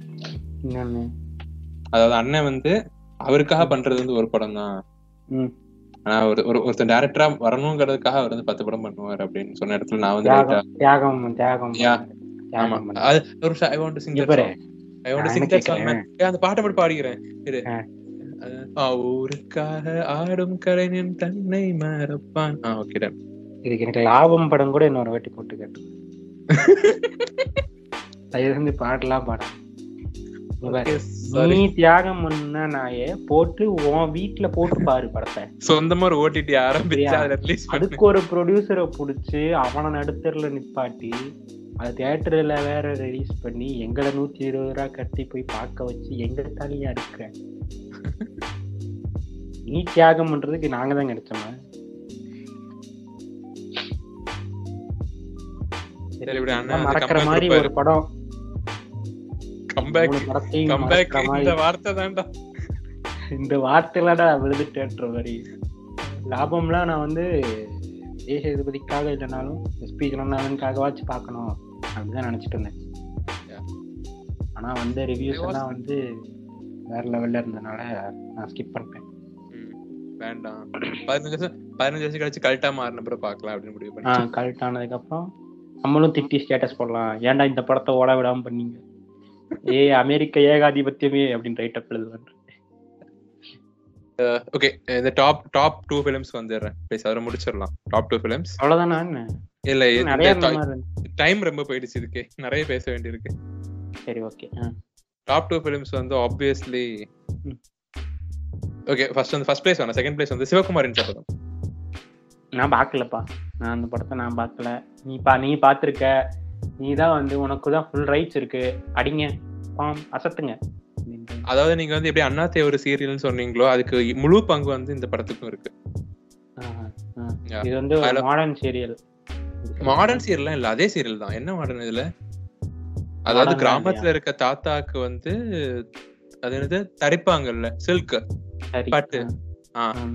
Speaker 2: அதாவது அண்ணன் வந்து அவருக்காக பண்றது வந்து ஒரு படம் தான். ஆனா ஒரு ஒரு ஒருத்தன் டேரக்டரா வரணுங்கிறதுக்காக அவர் வந்து பத்து படம் பண்ணுவார் அப்படின்னு சொன்ன இடத்துல நான் வந்து
Speaker 1: தியாகம் தியாகம்
Speaker 2: ஆமா. அது ஒரு I want to sing I want to sing that song? அந்த பாட்டை மட்டும் பாடிக்கிறேன். இரு. ஊருக்காக ஆடும் கலைஞன் தன்னை மறப்பான். ஆ ஓகே டன்
Speaker 1: இதுக்கு எனக்கு லாபம் படம் கூட இன்னொரு வாட்டி போட்டு கேட்டு. (laughs) தயவு செஞ்சு பாடலாம் பாட. நீ தியாகம் பண்ண நாயே போட்டு உன் வீட்டுல போட்டு பாரு படத்தை.
Speaker 2: சொந்தமா ஒரு ஓடிடி ஆரம்பிச்சு
Speaker 1: அதுக்கு ஒரு ப்ரொடியூசரை புடிச்சு அவனை நடுத்தரில் நிப்பாட்டி அது தியேட்டர்ல வேற ரிலீஸ் பண்ணி எங்களை நூத்தி இருபது ரூபா கட்டி போய் பார்க்க வச்சு எங்க தலையா இருக்கிற நீ தியாகம் பண்றதுக்கு நாங்க தான் கிடைச்சோமா? மறக்கிற மாதிரி. ஒரு படம்
Speaker 2: கம்பேக் கம்பேக் இந்த வார்த்தை தான்டா.
Speaker 1: இந்த வார்த்தையிலடா விழுதுட்டேன்ற மாதிரி. லாபம்லாம் நான் வந்து விஜய் சேதுபதிக்காக இல்லைனாலும் எஸ்பி ஜனநாதனுக்காகவாச்சும் பார்க்கணும் அப்படிதான் நினைச்சிட்டு இருந்தேன்.
Speaker 2: Yeah.
Speaker 1: ஆனா வந்து ரிவ்யூஸ் எல்லாம் வந்து வேற லெவல்ல இருந்தனால நான் ஸ்கிப் பண்ணிட்டேன்.
Speaker 2: வேண்டாம். பதினஞ்சு வருஷம் பதினஞ்சு வருஷம் கழிச்சு கல்ட்டா மாறின அப்புறம் பாக்கலாம் அப்படின்னு முடிவு பண்ணி
Speaker 1: ஆஹ் கரெக்ட் ஆனதுக்கு அப்புறம் நம்மளும் திட்டி ஸ்டேட்டஸ் போடலாம். ஏன்டா இந்த படத்தை ஓட விடாம பண்ணீங்க? ஏ அமெரிக்க ஏகாதிபத்தியமே அப்படின்னு ரைட் அப் எழுதுவேன்
Speaker 2: ஓகே இந்த டாப் டாப் டூ ஃபிலிம்ஸ் வந்துடுறேன். ப்ளீஸ் அதை முடிச்சிடலாம். டாப் டூ ஃபிலிம்ஸ்
Speaker 1: அவ்வளவுதானா என்ன?
Speaker 2: இல்ல. டைம் ரொம்ப போயிடுச்சு இதுக்கு. நிறைய பேச வேண்டியிருக்கு.
Speaker 1: சரி ஓகே
Speaker 2: டாப் டூ ஃபிலிம்ஸ் வந்து ஆப்வியஸ்லி. ஓகே ஃபர்ஸ்ட் வந்து ஃபர்ஸ்ட் பிளேஸ் வேணாம். செகண்ட் பிளேஸ் வந்து சிவகுமாரின் சபதம்.
Speaker 1: நான் பார்க்கலப்பா. நான் அந்த படத்தை நான் பார்க்கல. நீ பா நீ பார்த்துருக்க. நீ தான் வந்து உனக்கு தான் ஃபுல் ரைட்ஸ் இருக்கு. அடிங்க பாம் அசத்துங்க.
Speaker 2: அதாவது நீங்க வந்து எப்படி அண்ணாத்தே ஒரு சீரியல்னு சொன்னீங்களோ அதுக்கு முழு பங்கு வந்து இந்த படத்துக்கும் இருக்கு.
Speaker 1: இது வந்து மாடர்ன் சீரியல்
Speaker 2: மாடர்ன் சீரியல்லாம் இல்ல அதே சீரியல் தான். என்ன மாடர்ன் இதுல? அதாவது கிராமத்துல இருக்க தாத்தாக்கு வந்து அது என்னது? தரிப்பாங்கல்ல சில்க் பட்டு.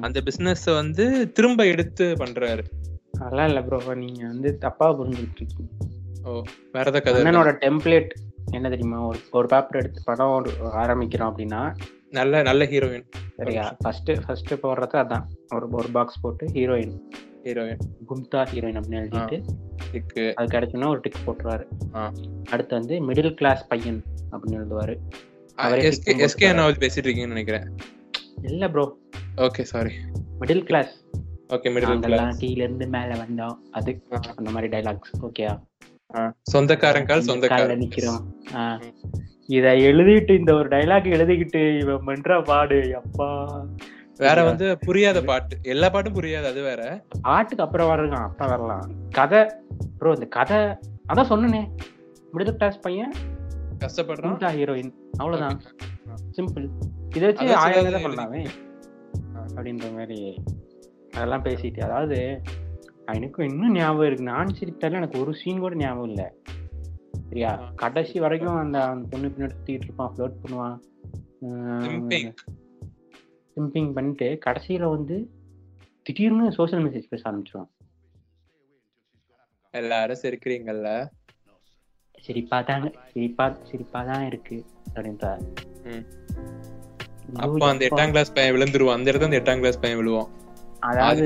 Speaker 2: அந்த பிசினஸ் வந்து திரும்ப எடுத்து பண்றாரு.
Speaker 1: அதெல்லாம் இல்ல ப்ரோ நீங்க வந்து தப்பா புரிஞ்சுட்டு இருக்கீங்க.
Speaker 2: வேற
Speaker 1: டெம்ப்ளேட் என்ன தெரியுமா? ஒரு ஒரு பேப்பர் எடுத்து படம் ஆரம்பிக்கிறோம் அப்படின்னா
Speaker 2: நல்ல நல்ல ஹீரோயின்
Speaker 1: சரியா? ஃபர்ஸ்ட் ஃபர்ஸ்ட் போடுறது அதான். ஒரு ஒரு பாக்ஸ் போட்டு ஹீரோயின்
Speaker 2: ஹீரோயின்
Speaker 1: கும்தா ஹீரோயின் அப்படின்னு எழுதிட்டு
Speaker 2: இருக்கு.
Speaker 1: அது கிடைச்சுன்னா ஒரு டிக் போட்டுருவாரு. அடுத்து வந்து மிடில் கிளாஸ் பையன் அப்படின்னு எழுதுவாரு. அவரே
Speaker 2: எஸ்கே நான் பேசிட்டு இருக்கீங்கன்னு நினைக்கிறேன்.
Speaker 1: இல்ல bro
Speaker 2: okay sorry
Speaker 1: middle class
Speaker 2: okay middle
Speaker 1: நாங்கெல்லாம் கீழ இருந்து மேல வந்தோம். அது. அந்த மாதிரி டைலாக்ஸ் ஓகேயா
Speaker 2: சொந்தக்காரங்கால்
Speaker 1: கால
Speaker 2: சொந்தக்காரன்.
Speaker 1: நிக்கிறோம். இத எழுதிட்டு இந்த ஒரு டைலாக் எழுதிக்கிட்டு இவன் பண்ற பாடு அப்பா.
Speaker 2: வேற வந்து புரியாத பாட்டு. எல்லா பாட்டும் புரியாது அது வேற.
Speaker 1: பாட்டுக்கு அப்புறம் வரலாம் அப்புறம் வரலாம். கதை ப்ரோ இந்த கதை அதான் சொன்னனே. மிடில் கிளாஸ் பையன்
Speaker 2: கஷ்டப்படுறான்.
Speaker 1: ஹீரோயின் அவ்வளவுதான். சிம்பிள் இதை வச்சு ஆயிரம் பண்ணலாமே. அப்படின்ற மாதிரி அதெல்லாம் பேசிட்டு அதாவது எனக்கும் இன்னும் ஞாபகம் இருக்கு. நான் சிரித்தாலும் எனக்கு ஒரு சீன் கூட ஞாபகம் இல்ல. சரியா. கடைசி வரைக்கும் அந்த பொண்ணு பின்னாடி சுத்திட்டு இருப்பான் ஃப்ளோட் பண்ணுவான். சிம்பிங் பண்ணிட்டு கடைசியில வந்து திடீர்னு சோஷியல் மெசேஜ் பேச ஆரம்பிச்சிருவான்.
Speaker 2: எல்லாரும் சிரிக்கிறீங்கல்ல?
Speaker 1: சிரிப்பா தாங்க சிரிப்பா சிரிப்பா தான் இருக்கு அப்படின்றார். ஐயோ,
Speaker 2: அப்போ அந்த. எட்டாம் கிளாஸ் பையன் விழுந்துருவான். அந்த இடத்துல அந்த எட்டாம் கிளாஸ் பையன் விழுவான்.
Speaker 1: அதாவது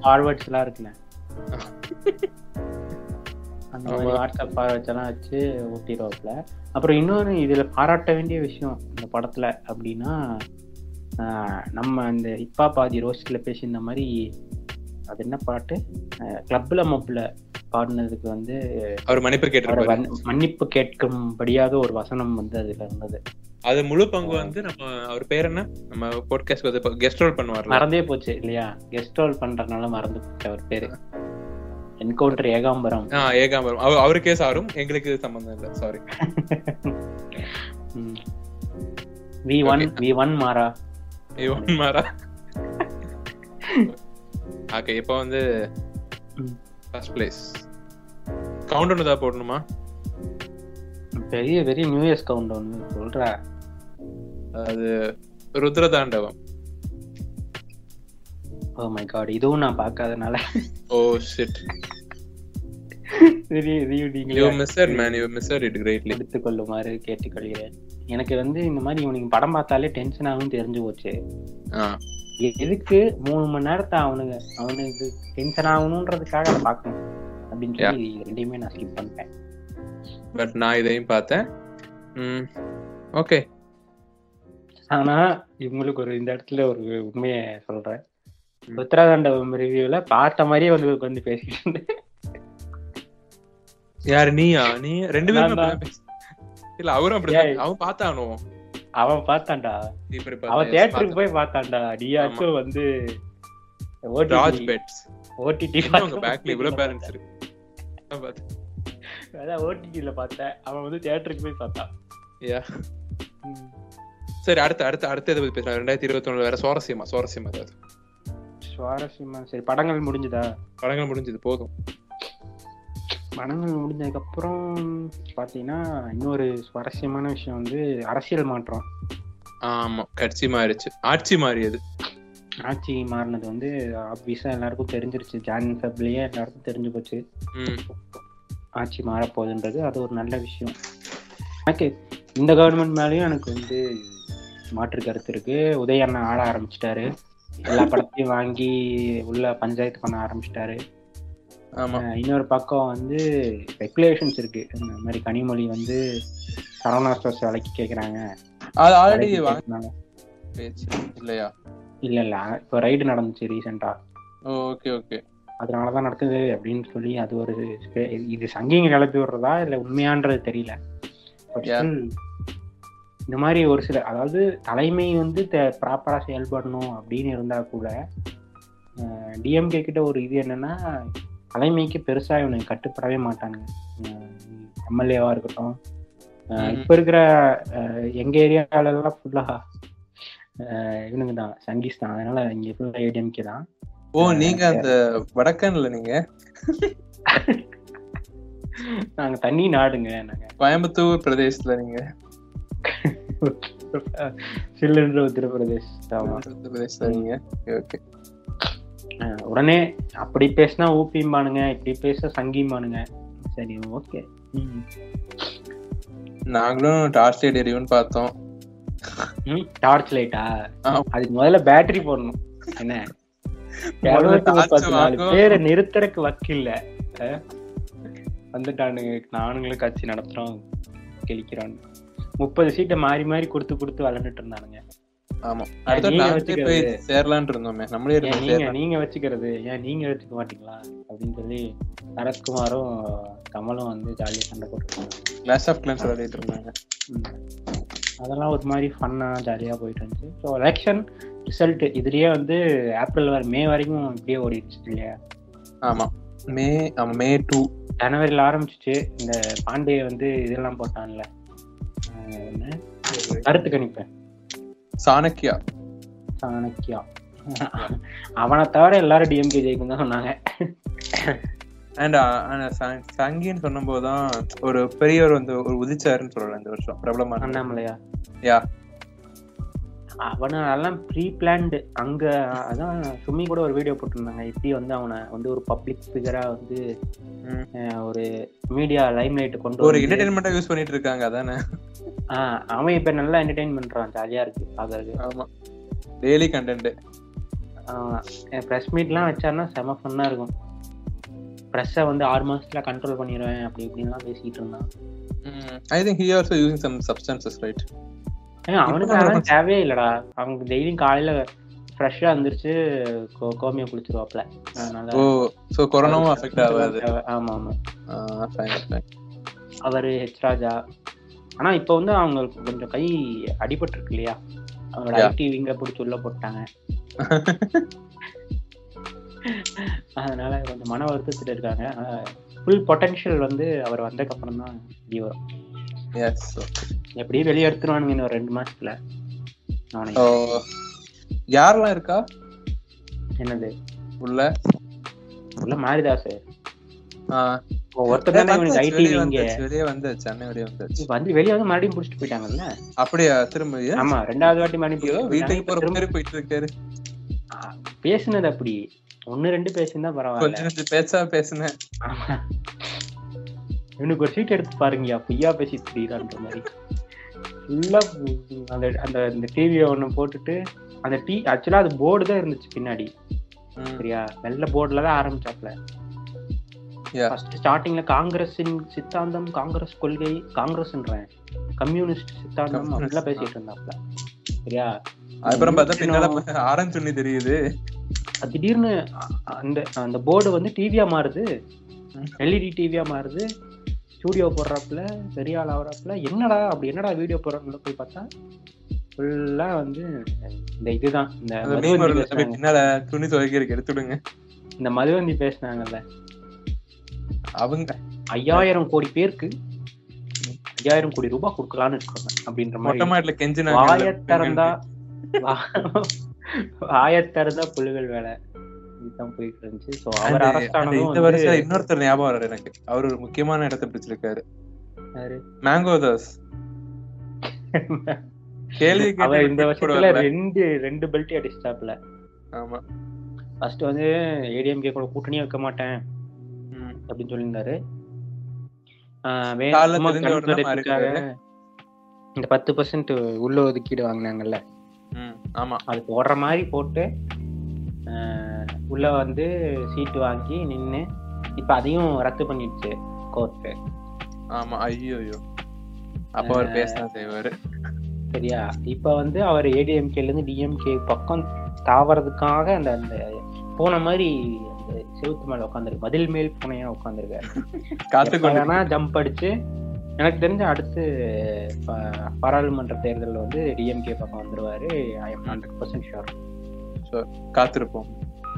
Speaker 1: ஃபார்வர்ட்ஸ் எல்லாம் இருக்குல்ல. அந்த மாதிரி. வாட்ஸ்அப் ஃபார்வர்ட்ஸ் எல்லாம் வச்சு ஓட்டிடுவாப்ல அப்புறம் இன்னொன்று இதுல பாராட்ட வேண்டிய விஷயம் இந்த படத்துல அப்படின்னா ஆஹ், நம்ம அந்த இப்பா பாதி ரோஸ்ட்ல பேசியிருந்த மாதிரி அது என்ன பாட்டு? கிளப்ல மப்ல பாடினதுக்கு வந்து
Speaker 2: அவர் மன்னிப்பு
Speaker 1: வன்- மன்னிப்பு கேட்கும்படியாக ஒரு வசனம் வந்து அதுல இருந்தது.
Speaker 2: அது முழு பங்கு வந்து நம்ம அவர் பேர் என்ன? நம்ம போட்காஸ்ட் வந்து கெஸ்ட் ரோல் பண்ணுவார்ல.
Speaker 1: மறந்தே போச்சு இல்லையா? கெஸ்ட் ரோல் பண்றதுனால மறந்து போச்சு அவர் பேரு. என்கவுண்டர் ஏகாம்பரம்.
Speaker 2: ஆ ஏகாம்பரம். அவர் அவருக்கே சாரும் எங்களுக்கு சம்பந்தம் இல்ல. Sorry
Speaker 1: V one V one Maara.
Speaker 2: இவன் மாறா. (laughs) ஓகே இப்போ வந்து. ஃபர்ஸ்ட் பிளேஸ் கவுண்ட் தான் போடணுமா?
Speaker 1: பெரிய பெரிய நியூ இயர்ஸ் கவுண்ட் ஒன்று சொல்ற.
Speaker 2: அது ருத்ரதாண்டவம்.
Speaker 1: ஓ மை காட் இதுவும் நான் பார்க்காதனால.
Speaker 2: ஓ ஷிட்
Speaker 1: எடுத்துக்கொள்ளுமாறு கேட்டுக்கொள்கிறேன். எனக்கு வந்து இந்த மாதிரி இவனுக்கு படம் பார்த்தாலே டென்ஷன் ஆகும் தெரிஞ்சு போச்சு. எதுக்கு மூணு மணி நேரத்தை அவனுங்க அவனுக்கு டென்ஷன் ஆகணுன்றதுக்காக அதை பார்க்கணும். அப்படின்னு சொல்லி ரெண்டையுமே நான் ஸ்கிப் பண்ணிட்டேன்.
Speaker 2: பட் நான் இதையும் பார்த்தேன். ஓகே
Speaker 1: ஆனா இவங்களுக்கு ஒரு இந்த இடத்துல ஒரு உண்மையை சொல்றேன். உத்தராகண்டம் ரிவ்யூல பார்த்த மாதிரியே வந்து உட்காந்து பேசிட்டு இருந்தேன்
Speaker 2: யாரு நீயா? நீ ரெண்டு பேரும்
Speaker 1: நான்
Speaker 2: இல்ல அவரும் அப்படிதான்.
Speaker 1: ஏய்.
Speaker 2: அவன் பார்த்தானோ?
Speaker 1: அவன் பார்த்தான்டா. அவன்? தியேட்டருக்கு போய் பார்த்தான்டா. நீயாச்சும் வந்து
Speaker 2: பெட்ஸ்
Speaker 1: ஓடிடி
Speaker 2: பேக்ல இவ்வளவு பேலன்ஸ் இருக்கு? அதான்
Speaker 1: ஓடிடில பார்த்தேன். அவன் வந்து தியேட்டருக்கு போய் பார்த்தான்.
Speaker 2: சரி அடுத்து அடுத்து அடுத்து எதை பத்தி பேசலாம்? ரெண்டாயிரத்தி இருபத்தி ஒண்ணுல வேற சுவாரஸ்யமா? சுவாரஸ்யமா ஏதாவது?
Speaker 1: சுவாரஸ்யமா? சரி படங்கள் முடிஞ்சுதா?
Speaker 2: படங்கள் முடிஞ்சது போதும்.
Speaker 1: படங்கள் முடிஞ்சதுக்கு அப்புறம் பாத்தீங்கன்னா இன்னொரு சுவாரஸ்யமான விஷயம் வந்து அரசியல் மாற்றம்.
Speaker 2: ஆமா கட்சி மாறிச்சு ஆட்சி மாறியது.
Speaker 1: ஆட்சி மாறினது வந்து ஆப்வியஸா எல்லாருக்கும் தெரிஞ்சிருச்சு. ஜான் ஃபெப்லயே எல்லாருக்கும் தெரிஞ்சு போச்சு. ஆட்சி மாறப்போகுதுன்றது அது ஒரு நல்ல விஷயம். எனக்கு இந்த கவர்மெண்ட் மேலேயும் எனக்கு வந்து மாற்று கருத்து இருக்கு. உதய அண்ணா ஆட ஆரம்பிச்சிட்டாரு. எல்லா படத்தையும் வாங்கி உள்ள பஞ்சாயத்து பண்ண ஆரம்பிச்சிட்டாரு. இன்னொரு பக்கம் வந்து ஸ்பெகுலேஷன்ஸ் இருக்கு. இந்த மாதிரி கனிமொழி வந்து சரவணா ஸ்டோர்ஸ் விலைக்கு கேக்குறாங்க.
Speaker 2: அது ஆல்ரெடி இல்லையா?
Speaker 1: இல்ல இல்ல. இப்போ ரைடு நடந்துச்சு ரீசெண்டா
Speaker 2: ஓகே ஓகே
Speaker 1: அதனாலதான் நடக்குது அப்படின்னு சொல்லி அது ஒரு இது சங்கிங்க கிளப்பி விடுறதா இல்ல உண்மையான்றது தெரியல. இந்த மாதிரி ஒரு சில அதாவது தலைமை வந்து ப்ராப்பரா செயல்படணும் அப்படின்னு இருந்தா கூட டிஎம்கே கிட்ட ஒரு இது என்னன்னா தலைமைக்கு பெருசா இவனுக்கு கட்டுப்படவே மாட்டானுங்க. எம்எல்ஏவா இருக்கட்டும். இப்ப இருக்கிற அஹ், எங்க ஏரியால எல்லாம் ஃபுல்லா இவனுங்க தான். சங்கீஸ் தான். அதனால இங்க ஃபுல்லா ஏடிஎம்கே தான்.
Speaker 2: ஓ நீங்க அந்த வடக்கன்ல நீங்க?
Speaker 1: நாங்க தண்ணி நாடுங்க நாங்க.
Speaker 2: கோயம்புத்தூர் பிரதேசத்துல நீங்க. (laughs)
Speaker 1: சில்லுன்ற உத்தரப்பிரதேஷ் ஆமா.
Speaker 2: நீங்க. ஓகே.
Speaker 1: உடனே அப்படி பேசினா ஊப்பிம்பானுங்க இப்படி பேச சங்கிம்பானுங்க. சரி ஓகே
Speaker 2: நாங்களும் டார்ச் லைட் எரியும்னு பார்த்தோம்.
Speaker 1: டார்ச் லைட்டா. அதுக்கு முதல்ல பேட்டரி போடணும். என்ன. (laughs) பேரை நிறுத்தறக்கு வக்கில்ல வந்துட்டானுங்க. நானுங்களும் கட்சி நடத்துறோம். கிழிக்கிறோம் முப்பது சீட்டை மாறி மாறி கொடுத்து கொடுத்து விளையாண்டுட்டு இருந்தானுங்க.
Speaker 2: ஆமா. சேரலாம்னு இருந்தோமே நம்மளே
Speaker 1: நீங்க வச்சுக்கிறது ஏன் நீங்க வச்சுக்க மாட்டீங்களா? அப்படின்னு சொல்லி சரத்குமாரும் கமலும் வந்து ஜாலியா சண்டை போட்டுருக்காங்க
Speaker 2: கிளாஸ் ஆஃப் கிளான்ஸ் விளையாடிட்டு இருந்தாங்க.
Speaker 1: ம். அதெல்லாம் ஒரு மாதிரி ஃபன்னா ஜாலியா போயிட்டு இருந்துச்சு. ஸோ எலெக்ஷன் ரிசல்ட் இதுலயே வந்து ஏப்ரல் வரை மே வரைக்கும் இப்படியே ஓடிடுச்சு இல்லையா?
Speaker 2: ஆமா. மே டூ
Speaker 1: ஜனவரியில் ஆரம்பிச்சிச்சு. இந்த பாண்டே வந்து இதெல்லாம் போட்டான்ல. கருத்து கணிப்பேன்
Speaker 2: சாணக்கியா
Speaker 1: சாணக்கியா அவனை தவிர எல்லாரும் டிஎம்கே ஜெயிக்கும் தான் சொன்னாங்க.
Speaker 2: அண்ட் சங்கின்னு சொன்னபோது தான் ஒரு பெரியவர் வந்து ஒரு உதிச்சாருன்னு சொல்லலாம் இந்த வருஷம். பிரபலமான
Speaker 1: அண்ணாமலையா?
Speaker 2: யா
Speaker 1: அவனை எல்லாம் ப்ரீ பிளான்டு அங்க அதான் சுமி கூட ஒரு வீடியோ போட்டிருந்தாங்க. எப்படி வந்து அவனை வந்து ஒரு பப்ளிக் ஃபிகரா வந்து ஒரு மீடியா லைம் லைட் கொண்டு
Speaker 2: ஒரு
Speaker 1: வந்து
Speaker 2: என்டர்டைன்மெண்டா யூஸ் பண்ணிட்டு இருக்காங்க அதானே?
Speaker 1: ஆஹ், அவன் இப்ப நல்லா என்டர்டைன் பண்றான் ஜாலியா இருக்கு பாக்குறது
Speaker 2: ஆமா. டெய்லி கண்டென்ட்
Speaker 1: ப்ரெஸ் மீட்லாம் வச்சாருன்னா செம ஃபன்னா இருக்கும். ப்ரெஸ்ஸை வந்து ஆறு மாசத்துல கண்ட்ரோல் பண்ணிடுவேன் அப்படி இப்படின்லாம் பேசிட்டு இருந்தான்.
Speaker 2: I think he also using some substances right
Speaker 1: அவனுக்கு அதெல்லாம் தேவையே இல்லடா. அவங்க டெய்லியும் காலையில ஃப்ரெஷ்ஷா இருந்துருச்சு கோ- கோமியம் குளிச்சிருவாப்ல. அதனால
Speaker 2: ஓ சோ கொரோனாவும் அஃபெக்ட் ஆகாது.
Speaker 1: ஆமா ஆமா. அவரு ஹெச் ராஜா. ஆனா இப்ப வந்து அவங்களுக்கு கொஞ்சம் கை அடிபட்டிருக்கு இல்லையா? அவங்களோட. ஐடி விங்க பிடிச்சி உள்ள போட்டாங்க. (laughs) அதனால கொஞ்சம் மன வருத்தத்துல இருக்காங்க. ஃபுல் பொட்டன்ஷியல் வந்து அவர் வந்ததுக்கு அப்புறம் தான் வரும்.
Speaker 2: எஸ்
Speaker 1: எப்படியும் வெளியே எடுத்துருவானுங்க இன்னும் ரெண்டு மாசத்துல.
Speaker 2: யாரெல்லாம் இருக்கா?
Speaker 1: என்னது?
Speaker 2: உள்ள?
Speaker 1: உள்ள மாரிதாஸ்
Speaker 2: வெளியே வந்தாச்சு சென்னை வெளியே வந்தாச்சு.
Speaker 1: வந்து வெளியே வந்து மறுபடியும் புடிச்சிட்டு போயிட்டாங்கல்ல?
Speaker 2: அப்படியா திரும்ப?
Speaker 1: ஆமா ரெண்டாவது வாட்டி மறுபடியும்
Speaker 2: வீட்டுக்கு. போற மாதிரி போயிட்டு இருக்காரு.
Speaker 1: பேசுனது அப்படி. ஒண்ணு ரெண்டு பேசியிருந்தா பரவாயில்ல.
Speaker 2: பேச்சா பேசுனேன்.
Speaker 1: இவனுக்கு ஒரு சீட் எடுத்து பாருங்கயா பொய்யா பேசிட்டு திரியிறான்ற மாதிரி. ஃபுல்லா அந்த அந்த இந்த டிவியை ஒண்ணு போட்டுட்டு அந்த டி ஆக்சுவலா அது போர்டு தான் இருந்துச்சு பின்னாடி. சரியா? வெள்ள போர்டுல தான் ஆரம்பிச்சாப்ல. ஸ்டார்டிங்ல காங்கிரஸின் சித்தாந்தம் காங்கிரஸ் கொள்கை காங்கிரஸ்ன்றேன். கம்யூனிஸ்ட் சித்தாந்தம் அப்படிலாம் பேசிட்டு இருந்தாப்ல. சரியா?
Speaker 2: அப்புறம் பார்த்தா பின்னால துணி தெரியுது.
Speaker 1: அது திடீர்னு அந்த அந்த போர்டு வந்து டிவியா மாறுது. எல்இடி டிவியா மாறுது. ஸ்டூடியோ போடுறாப்புல பெரிய ஆள் ஆகுறாப்புல என்னடா அப்படி என்னடா வீடியோ போடுறாப்புல போய் பார்த்தா ஃபுல்லா வந்து இந்த இதுதான். இந்த
Speaker 2: துணி துவைக்கிறதுக்கு எடுத்துடுங்க
Speaker 1: இந்த மதுவந்தி பேசுனாங்கல்ல.
Speaker 2: அவங்க.
Speaker 1: ஐயாயிரம் கோடி பேருக்கு ஐயாயிரம் கோடி ரூபாய் கொடுக்கலான்னு இருக்காங்க அப்படின்ற மாதிரி. வாயத்திறந்தா வாயத்திறந்தா புழுகள் வேலை. இதுதான் போயிட்டு இருந்துச்சு. சோ அவர் அரஸ்ட்
Speaker 2: இந்த வருஷம் இன்னொருத்தர் ஞாபகம் வர்றாரு எனக்கு. அவர் ஒரு முக்கியமான இடத்தை பிடிச்சிருக்காரு.
Speaker 1: யாரு?
Speaker 2: மேங்கோ தாஸ் கேள்வி
Speaker 1: இந்த வருஷத்துல. ரெண்டு ரெண்டு பெல்ட் அடிச்சிட்டாப்ல
Speaker 2: ஆமா.
Speaker 1: ஃபர்ஸ்ட் வந்து ஏடிஎம்கே கூட கூட்டணியே வைக்க மாட்டேன். அப்படின்னு சொல்லியிருந்தாரு. இந்த பத்து பர்சன்ட் உள்ள ஒதுக்கீடு வாங்கினாங்கல்ல.
Speaker 2: ஆமா.
Speaker 1: அது போடுற மாதிரி போட்டு உள்ள வந்து சீட்டு வாங்கி நின்னு இப்ப அதையும் ரத்து பண்ணிடுச்சு கோர்ட்டு
Speaker 2: ஆமா ஐயோ ஐயோ அப்ப அவர் பேசலாம் செய்வாரு.
Speaker 1: சரியா? இப்ப வந்து அவர் ஏடிஎம்கேல இருந்து டிஎம்கே பக்கம் தாவறதுக்காக அந்த அந்த போன மாதிரி அந்த செவுத்து மேல உட்காந்துருக்கு மதில் மேல் பூனையா உட்காந்துருக்காரு ஜம்ப் அடிச்சு எனக்கு தெரிஞ்ச அடுத்து பாராளுமன்ற தேர்தல்ல வந்து டிஎம்கே பக்கம் வந்துருவாரு. I am hundred percent sure
Speaker 2: காத்திருப்போம்.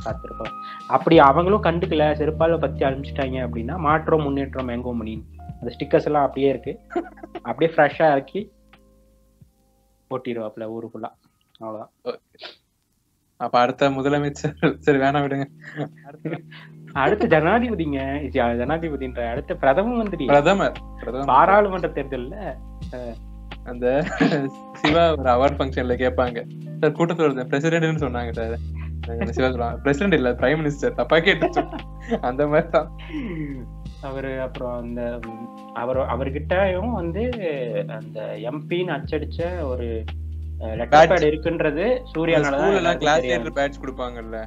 Speaker 1: காத்திருப்போம் அப்படி அவங்களும் கண்டுக்கல செருப்பால பத்தி அழிச்சிட்டாங்க அப்படின்னா மாற்றம் முன்னேற்றம் எங்கோ முடியும் அந்த ஸ்டிக்கர்ஸ் எல்லாம் அப்படியே இருக்கு. அப்படியே ஃப்ரெஷ்ஷா இறக்கி போட்டிடுவாப்ல ஊருக்குள்ள. அவ்வளவுதான்.
Speaker 2: அப்ப அடுத்த முதலமைச்சர் சரி வேணாம் விடுங்க. அடுத்த
Speaker 1: ஜனாதிபதிங்க ஜனாதிபதின்ற அடுத்த பிரதம மந்திரி.
Speaker 2: பிரதமர்
Speaker 1: பாராளுமன்ற தேர்தல்ல
Speaker 2: அந்த சிவா ஒரு அவார்ட் ஃபங்க்ஷன்ல கேட்பாங்க. சார் கூட்டத்தில் பிரசிடென்ட்னு சொன்னாங்க சார். பிரசிடென்ட் இல்ல பிரைம் மினிஸ்டர் தப்பா கேட்டு (laughs) அந்த மாதிரி தான்
Speaker 1: அவரு அப்புறம் அந்த அவர் அவர்கிட்டயும் வந்து அந்த எம்பின்னு அச்சடிச்ச ஒரு லெட்டர். பேட் இருக்குன்றது சூர்யானால
Speaker 2: கிளாஸ். லீடர் பேட்ச் கொடுப்பாங்கல்ல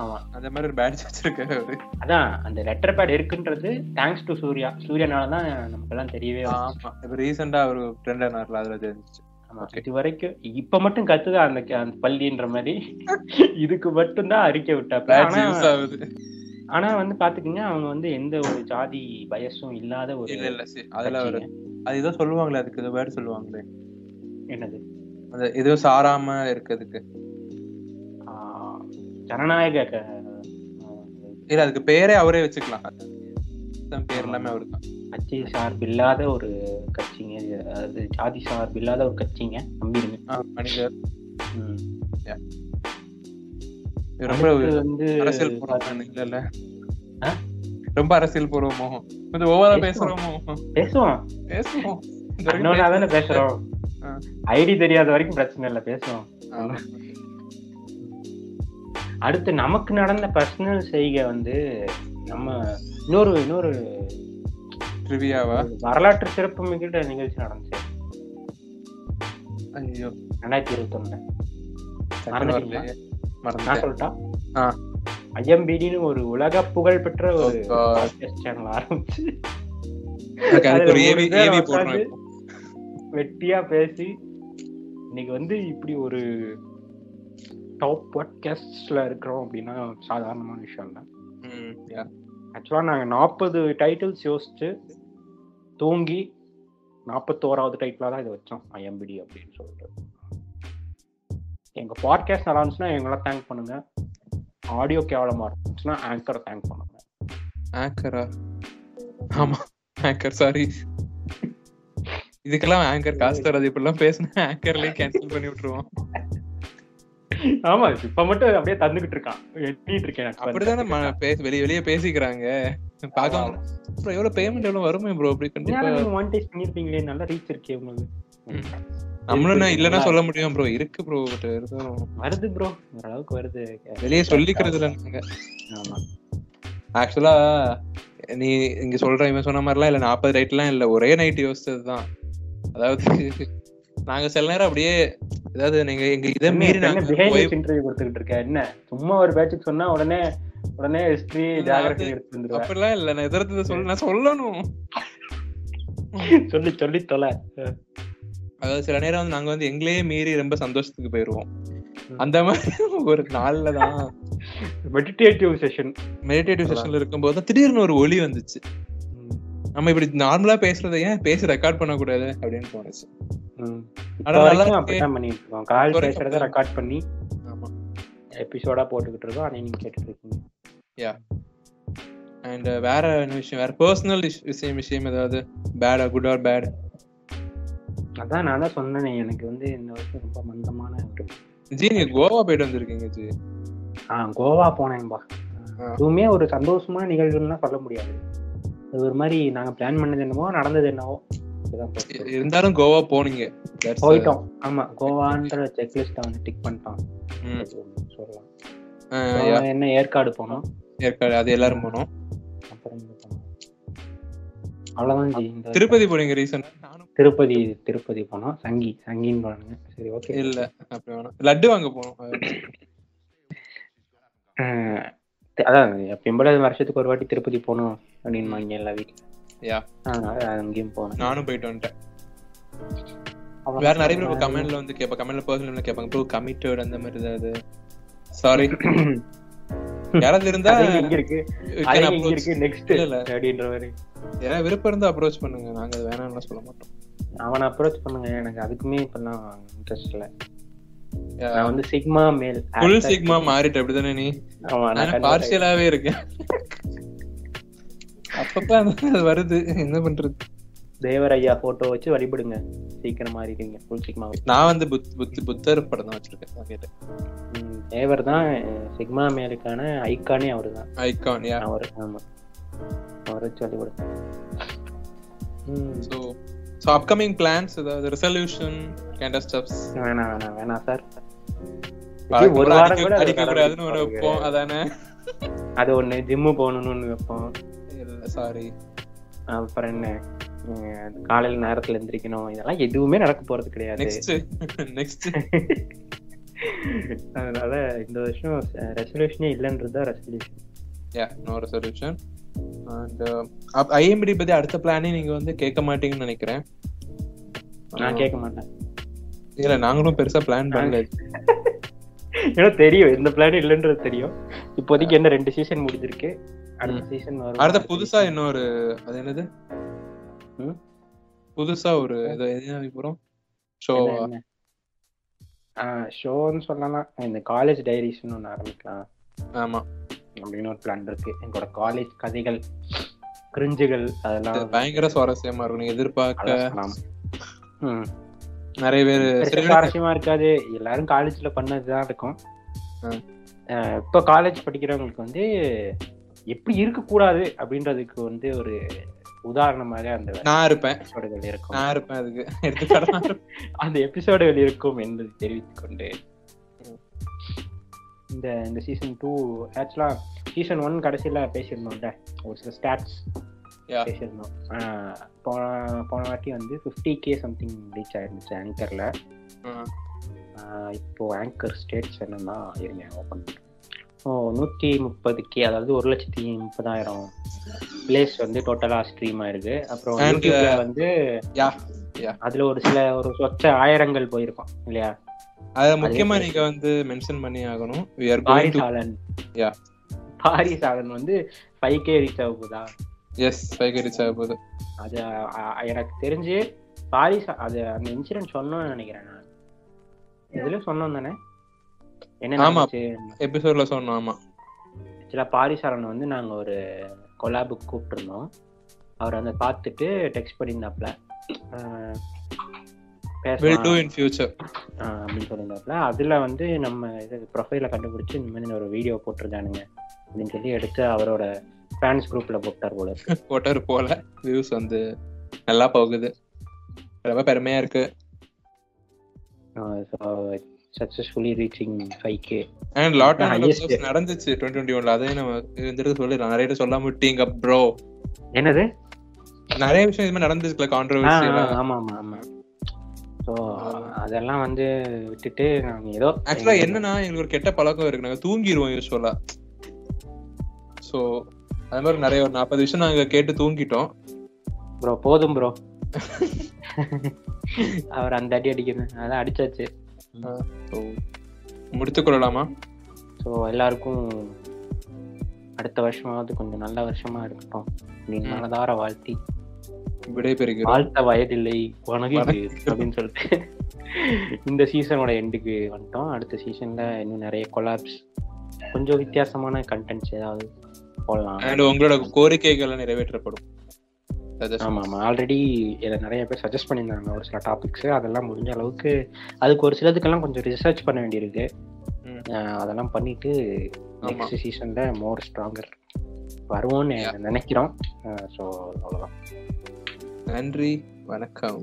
Speaker 1: ஆமா
Speaker 2: அந்த மாதிரி ஒரு பேட்ச் வச்சிருக்காரு
Speaker 1: அதான் அந்த லெட்டர் பேட் இருக்குன்றது தேங்க்ஸ் டு சூர்யா சூர்யானால தான் நமக்கு எல்லாம் தெரியவே.
Speaker 2: ஆமா இப்ப ரீசெண்டா ஒரு ட்ரெண்ட் ஆனார்ல அதுல தெரிஞ்சிச்சு.
Speaker 1: இது வரைக்கும் இப்ப மட்டும் கத்துதா அந்த பள்ளின்ற மாதிரி. இதுக்கு மட்டும் தான் அறிக்கை விட்டாப்ல.
Speaker 2: பேட்ச்
Speaker 1: ஆனா வந்து பாத்துக்கீங்க அவங்க வந்து எந்த ஒரு ஜாதி பயசும் இல்லாத ஒரு
Speaker 2: இல்ல இல்ல சி- அதுல ஒரு. அது ஏதோ சொல்லுவாங்களே அதுக்கு ஏதோ வேர்டு சொல்லுவாங்களே.
Speaker 1: என்னது?
Speaker 2: அந்த ஏதோ சாராம இருக்கிறதுக்கு.
Speaker 1: ஜனநாயக
Speaker 2: இல்ல அதுக்கு பேரே அவரே வச்சுக்கலாம். அது பேர். எல்லாமே அவரு தான்
Speaker 1: கட்சி சார்பில்லாத ஒரு கட்சிங்க. இது. அது ஜாதி சார்பில்லாத ஒரு கட்சிங்க. நம்பிடுங்க.
Speaker 2: மனிதர். ரொம்ப
Speaker 1: வந்து
Speaker 2: அரசியல் இல்ல? ரொம்ப அரசியல் பூர்வமோ? கொஞ்சம் ஓவரா பேசுறோமோ?
Speaker 1: பேசுவோம்.
Speaker 2: பேசுவோம்.
Speaker 1: தானே பேசுறோம். ஐடி தெரியாத வரைக்கும் பிரச்சனை இல்ல பேசுவோம். அடுத்து நமக்கு நடந்த பர்சனல் செய்கை வந்து நம்ம இன்னொரு இன்னொரு
Speaker 2: ட்ரிவியாவா?
Speaker 1: வரலாற்று சிறப்பு மிகுந்த நிகழ்ச்சி நடந்துச்சு.
Speaker 2: ஐயோ.
Speaker 1: ரெண்டாயிரத்தி இருபத்தி ஒண்ணுல
Speaker 2: டக்குனு வரலையே.
Speaker 1: நான் சொல்லிட்டா. ஐஎம்பிடின்னு ஒரு உலக புகழ் பெற்ற ஒரு
Speaker 2: Oh
Speaker 1: சேனல் ஆரம்பிச்சு. உட்கார்ந்து
Speaker 2: போடுறேன்
Speaker 1: வெட்டியா பேசி இன்னைக்கு வந்து இப்படி ஒரு டாப் பாட்காஸ்ட்ல இருக்கிறோம் அப்படின்னா சாதாரணமான விஷயம் இல்லை. ஆக்சுவலா நாங்க நாற்பது டைட்டில்ஸ் யோசிச்சு தூங்கி நாற்பத்தோராவது டைட்டிலா தான் இதை வச்சோம் ஐஎம்பிடி அப்படின்னு சொல்லிட்டு. எங்க பாட்காஸ்ட் நல்லா இருந்துச்சுன்னா எங்களை தேங்க் பண்ணுங்க. ஆடியோ கேவலமா இருந்துச்சுன்னா ஆங்கரை தேங்க் பண்ணுங்க.
Speaker 2: ஆங்கரா ஆமா ஆங்கர் சாரி இதுக்கெல்லாம் ஆங்கர் காசு தராது. இப்படிலாம் பேசினா ஆங்கர்லயே கேன்சல் பண்ணி விட்டுருவோம்.
Speaker 1: ஆமா இப்ப மட்டும் அப்படியே தந்துகிட்டு இருக்கான். எண்ணிட்டு இருக்கேன்
Speaker 2: அப்படிதானே வெளிய வெளிய பேசிக்கிறாங்க. பாக்க அப்புறம் எவ்வளவு பேமெண்ட் எவ்வளவு வருமே ப்ரோ அப்படி கண்டிப்பா
Speaker 1: மானிட்டைஸ் பண்ணிருப்பீங்களே நல்ல ரீச் இருக்கே உங்களுக்கு.
Speaker 2: நம்மளும் நான் இல்லன்னா சொல்ல முடியும் ப்ரோ இருக்கு ப்ரோ பட்
Speaker 1: வருது ப்ரோ ஓரளவுக்கு வருது.
Speaker 2: வெளியே சொல்லிக்கிறது இல்ல நாங்க.
Speaker 1: ஆமா.
Speaker 2: ஆக்சுவலா நீ இங்க சொல்ற இவன் சொன்ன மாதிரிலாம் இல்ல. நாற்பது ரைட்லாம் இல்ல. ஒரே நைட் யோசிச்சதுதான். அதாவது நாங்க சில நேரம் அப்படியே அதாவது நீங்க எங்க இதை மீறி நாங்க
Speaker 1: இன்டர்வியூ கொடுத்துக்கிட்டு இருக்க? என்ன சும்மா ஒரு பேட்சுக்கு சொன்னா உடனே உடனே ஹிஸ்டரி ஜியாகிரபி எடுத்து வந்துருவேன்.
Speaker 2: அப்படிலாம் இல்ல நான் எதிர்த்து சொல்ல நான் சொல்லணும்.
Speaker 1: சொல்லி சொல்லி தொலை.
Speaker 2: அதாவது சில நேரம் வந்து நாங்க வந்து எங்களையே மீறி ரொம்ப சந்தோஷத்துக்கு போயிருவோம். அந்த மாதிரி ஒரு நாள்ல தான்
Speaker 1: மெடிடேட்டிவ் செஷன்
Speaker 2: மெடிடேட்டிவ் செஷன்ல இருக்கும்போது தான் திடீர்னு ஒரு ஒலி வந்துச்சு. நம்ம இப்படி நார்மலா பேசுறதை ஏன் பேசி ரெக்கார்ட் பண்ண கூடாது அப்படின்னு தோணுச்சு.
Speaker 1: பண்ணிட்டு இருக்கோம். கால் பேசுறத ரெக்கார்ட் பண்ணி
Speaker 2: ஆமா.
Speaker 1: எபிசோடா போட்டுக்கிட்டு இருக்கோம். அதை நீங்க கேட்டுட்டு இருக்கீங்க.
Speaker 2: அண்ட் வேற என்ன விஷயம்? வேற பர்சனல் விஷயம் விஷயம் ஏதாவது? பேடா குட் ஆர் பேட்
Speaker 1: அதான் நான் தான் சொன்னேனே எனக்கு வந்து இந்த வருஷம் ரொம்ப மந்தமான
Speaker 2: ஜி நீங்க கோவா போயிட்டு வந்திருக்கீங்க ஜி.
Speaker 1: ஆ கோவா போனேன்பா. எதுவுமே ஒரு சந்தோஷமான நிகழ்வுலாம் சொல்ல முடியாது. அது ஒரு மாதிரி நாங்க பிளான் பண்ணது என்னவோ நடந்தது என்னவோ.
Speaker 2: இருந்தாலும் கோவா போனீங்க. A-
Speaker 1: போயிட்டோம். ஆமா கோவான்ற செக்லிஸ்ட வந்து டிக் பண்ணிட்டோம். சொல்லலாம். என்ன ஏற்காடு போனோம்.
Speaker 2: ஏற்காடு அது எல்லாரும் போனோம்.
Speaker 1: அப்புறம் போனோம். அவ்வளவுதான்
Speaker 2: திருப்பதி போனீங்க ரீசன்
Speaker 1: திருப்பதி திருப்பதி போனோம். சங்கி சங்கின்னு போனாங்க சரி ஓகே
Speaker 2: இல்ல அப்படி வேணாம். லட்டு வாங்க போனோம்.
Speaker 1: அதான் எப்பயும் போல வருஷத்துக்கு ஒரு வாட்டி திருப்பதி போகணும் அப்படின்னு எல்லா வீட்டுல அங்கேயும் போனேன்.
Speaker 2: நானும் போயிட்டு வந்துட்டேன். வேற நிறைய பேர் கமெண்ட்ல வந்து கேட்பா கமெண்ட்ல பர்சனல்ல கேட்பாங்க. ப்ரோ கமிட்டட் அந்த மாதிரி ஏதாவது? சாரி (coughs)
Speaker 1: அது (laughs) இங்க இருக்கு.
Speaker 2: approach.
Speaker 1: இருக்கு. நெக்ஸ்ட். அப்படின்ற மாதிரி.
Speaker 2: யாராவது விருப்பம் இருந்தா அப்ரோச் பண்ணுங்க. நாங்க வேணாம்னு சொல்ல மாட்டோம்.
Speaker 1: அவனை அப்ரோச் பண்ணுங்க. எனக்கு அதுக்குமே இப்பெல்லாம் இன்ட்ரெஸ்ட் இல்ல. நான் வந்து சிக்மா மேல்
Speaker 2: ஃபுல் சிக்மா மாறிட்டு. அப்படிதானே நீ?
Speaker 1: ஆமா நான்
Speaker 2: பார்ஷியலாவே இருக்கேன். (laughs) அப்பப்ப வருது. என்ன பண்றது?
Speaker 1: தேவர் ஐயா போட்டோ வச்சு வழிபடுங்க. சீக்கிரம் ஃபுல் சிக்மா
Speaker 2: நான் வந்து புத் புத் புத்தர் படம் தான் வச்சிருக்கேன்.
Speaker 1: தேவர் தான் சிக்மா மேலுக்கான ஐக்கானே அவரு தான்
Speaker 2: ஐகான் யா
Speaker 1: அவர் ஆமா. அவரை வச்சு வழிபடுங்க.
Speaker 2: ஸோ ஸோ அப்கமிங் பிளான்ஸ் ஏதாவது ரெசல்யூஷன் கேண்ட ஸ்டெப்ஸ்
Speaker 1: வேணாம் வேணாம் வேணாம் சார்
Speaker 2: ஒரு
Speaker 1: வாரம் கூட அது
Speaker 2: அடிக்கக்கூடாதுன்னு ஒரு வைப்போம் அதானே?
Speaker 1: அது ஒண்ணு ஜிம்மு போகணும்னு வைப்போம்.
Speaker 2: சாரி
Speaker 1: அப்புறம் என்ன? காலையில நேரத்துல எந்திரிக்கணும். இதெல்லாம் எதுவுமே நடக்க போறது கிடையாது.
Speaker 2: நெக்ஸ்ட் (laughs) (laughs)
Speaker 1: அதனால இந்த வருஷம் ரெசல்யூஷனே இல்லைன்றதுதான் resolution
Speaker 2: ya no resolution and IMPD பத்தி அடுத்த பிளானே நீங்க வந்து கேட்க மாட்டீங்கன்னு நினைக்கிறேன்.
Speaker 1: நான் கேட்க மாட்டேன்.
Speaker 2: இல்ல நாங்களும் பெருசா பிளான் பண்ணல. (laughs)
Speaker 1: ஏன்னா தெரியும் இந்த பிளான் இல்லைன்றது தெரியும். இப்போதைக்கு என்ன ரெண்டு சீசன் முடிஞ்சிருக்கு. அடுத்த சீசன் வரும்.
Speaker 2: அடுத்த புதுசா இன்னொரு அது என்னது? புதுசா ஒரு இது எது போறோம் ஷோ
Speaker 1: ஷோன்னு சொல்லலாம் இந்த காலேஜ் டைரிஸ்னு ஒன்று ஆரம்பிக்கலாம்
Speaker 2: ஆமா
Speaker 1: அப்படின்னு ஒரு பிளான் இருக்கு எங்களோட காலேஜ் கதைகள் கிரிஞ்சுகள் அதெல்லாம்
Speaker 2: பயங்கர சுவாரஸ்யமா இருக்கும் நீங்க எதிர்பார்க்க. நிறைய பேர்
Speaker 1: சுவாரஸ்யமா இருக்காது எல்லாரும் காலேஜ்ல பண்ணதுதான் இருக்கும் இப்ப காலேஜ் படிக்கிறவங்களுக்கு வந்து எப்படி இருக்கக்கூடாது அப்படின்றதுக்கு வந்து ஒரு உதாரணமாக அந்த
Speaker 2: நான் இருப்பேன்.
Speaker 1: எபிசோடுகள் இருக்கும்.
Speaker 2: நான் இருப்பேன் அதுக்கு. எடுத்துக்காட்டா (laughs)
Speaker 1: அந்த எபிசோடுகள் இருக்கும் என்பதை தெரிவித்துக் கொண்டு இந்த இந்த season two actually season one கடைசியில பேசியிருந்தோம்ல. ஒரு சில ஸ்டாட்ஸ். பேசியிருந்தோம். போன போன வாட்டி வந்து ஃபிஃப்டி கே சம்திங் ரீச் ஆயிருந்துச்சு ஆங்கர்ல இப்போ ஆங்கர் ஸ்டேட்ஸ் என்னன்னா இருங்க ஓப்பன் ஓ நூற்றி முப்பது கே அதாவது ஒரு லட்சத்தி முப்பதாயிரம் பிளேஸ் வந்து டோட்டலாக ஸ்ட்ரீம் ஆயிருக்கு. அப்புறம் யூடியூப்ல வந்து
Speaker 2: யா
Speaker 1: அதுல ஒரு சில ஒரு சொச்ச ஆயிரங்கள் போயிருக்கும் இல்லையா?
Speaker 2: அத முக்கியமா நீங்க வந்து மென்ஷன் பண்ணி ஆகணும். We are going to
Speaker 1: Paarisaalan
Speaker 2: Yeah.
Speaker 1: Paarisaalan வந்து ஃபைவ் கே ரீச் ஆக போதா
Speaker 2: எஸ் ஃபைவ் ரீச் ஆக போகுது.
Speaker 1: அது எனக்கு தெரிஞ்சு பாரிஸ் அது அந்த இன்சிடென்ட் சொன்னோம்னு நினைக்கிறேன் நான். இதுல சொன்னோம் தானே? என்ன
Speaker 2: எபிசோட்ல சொன்னோம் ஆமா.
Speaker 1: ஆக்சுவலா பாரிசாலன் வந்து நாங்க ஒரு கொலாபுக்கு கூப்பிட்டுருந்தோம். அவர் வந்து பார்த்துட்டு டெக்ஸ்ட் பண்ணியிருந்தாப்ல அப்படின்னு சொல்லியிருந்தாப்புல. அதுல வந்து நம்ம இது ப்ரொஃபைல கண்டுபிடிச்சு இந்த மாதிரி ஒரு வீடியோ போட்டிருக்கானுங்க அப்படின்னு சொல்லி எடுத்து அவரோட ஃபேன்ஸ் குரூப்ல போட்டார் போல. (laughs)
Speaker 2: போட்டர் போல. வியூஸ் வந்து நல்லா போகுது. ரொம்ப பெருமையா இருக்கு.
Speaker 1: Successfully reaching five K
Speaker 2: and lot of. நடந்துச்சு டுவெண்ட்டி டுவெண்ட்டி ஒன்ல அதையும் நம்ம இந்த இடத்துல சொல்லி நிறைய சொல்லாம விட்டீங்க ப்ரோ
Speaker 1: என்னது?
Speaker 2: நிறைய விஷயம் இது மாதிரி நடந்துச்சுல கான்ட்ரவர்சி
Speaker 1: ஆமா ஆமா ஆமா. ஸோ அதெல்லாம் வந்து விட்டுட்டு நாங்க ஏதோ
Speaker 2: ஆக்சுவலா என்னன்னா எங்களுக்கு ஒரு கெட்ட பழக்கம் இருக்கு. நாங்க தூங்கிடுவோம் யூஸ்வலா சோ அது மாதிரி நிறைய ஒரு நாற்பது விஷயம் நாங்க கேட்டு தூங்கிட்டோம்.
Speaker 1: ப்ரோ போதும் ப்ரோ (laughs) அவர் அந்த அடி அடிக்கணும் அதான் அடிச்சாச்சு.
Speaker 2: So, முடித்துக் கொள்ளலாமா?
Speaker 1: ஸோ எல்லாருக்கும் அடுத்த வருஷமாவது கொஞ்சம் நல்ல வருஷமா இருக்கட்டும் அப்படின்னு
Speaker 2: ம்.
Speaker 1: மனதார வாழ்த்தி
Speaker 2: விடைபெறுகிறோம்.
Speaker 1: வாழ்த்த வயதில்லை வணங்குது அப்படின்னு சொல்லிட்டு இந்த சீசனோட எண்டுக்கு வந்துட்டோம். அடுத்த சீசன்ல இன்னும் நிறைய கொலாப்ஸ் கொஞ்சம் வித்தியாசமான கண்டென்ட்ஸ் ஏதாவது போடலாம்.
Speaker 2: அண்ட் உங்களோட கோரிக்கைகள் நிறைவேற்றப்படும். Suggestions.
Speaker 1: ஆமா ஆமா. ஆல்ரெடி இதை நிறைய பேர் சஜஸ்ட் பண்ணியிருந்தாங்க ஒரு சில டாபிக்ஸ் அதெல்லாம் முடிஞ்ச அளவுக்கு அதுக்கு ஒரு சிலதுக்கெல்லாம் கொஞ்சம் ரிசர்ச் பண்ண வேண்டியிருக்கு. அதெல்லாம் பண்ணிட்டு. நெக்ஸ்ட் சீசன்ல மோர் ஸ்ட்ராங்கர் வருவோம்னு. நினைக்கிறோம். ஸோ அவ்வளோதான்
Speaker 2: நன்றி. வணக்கம்.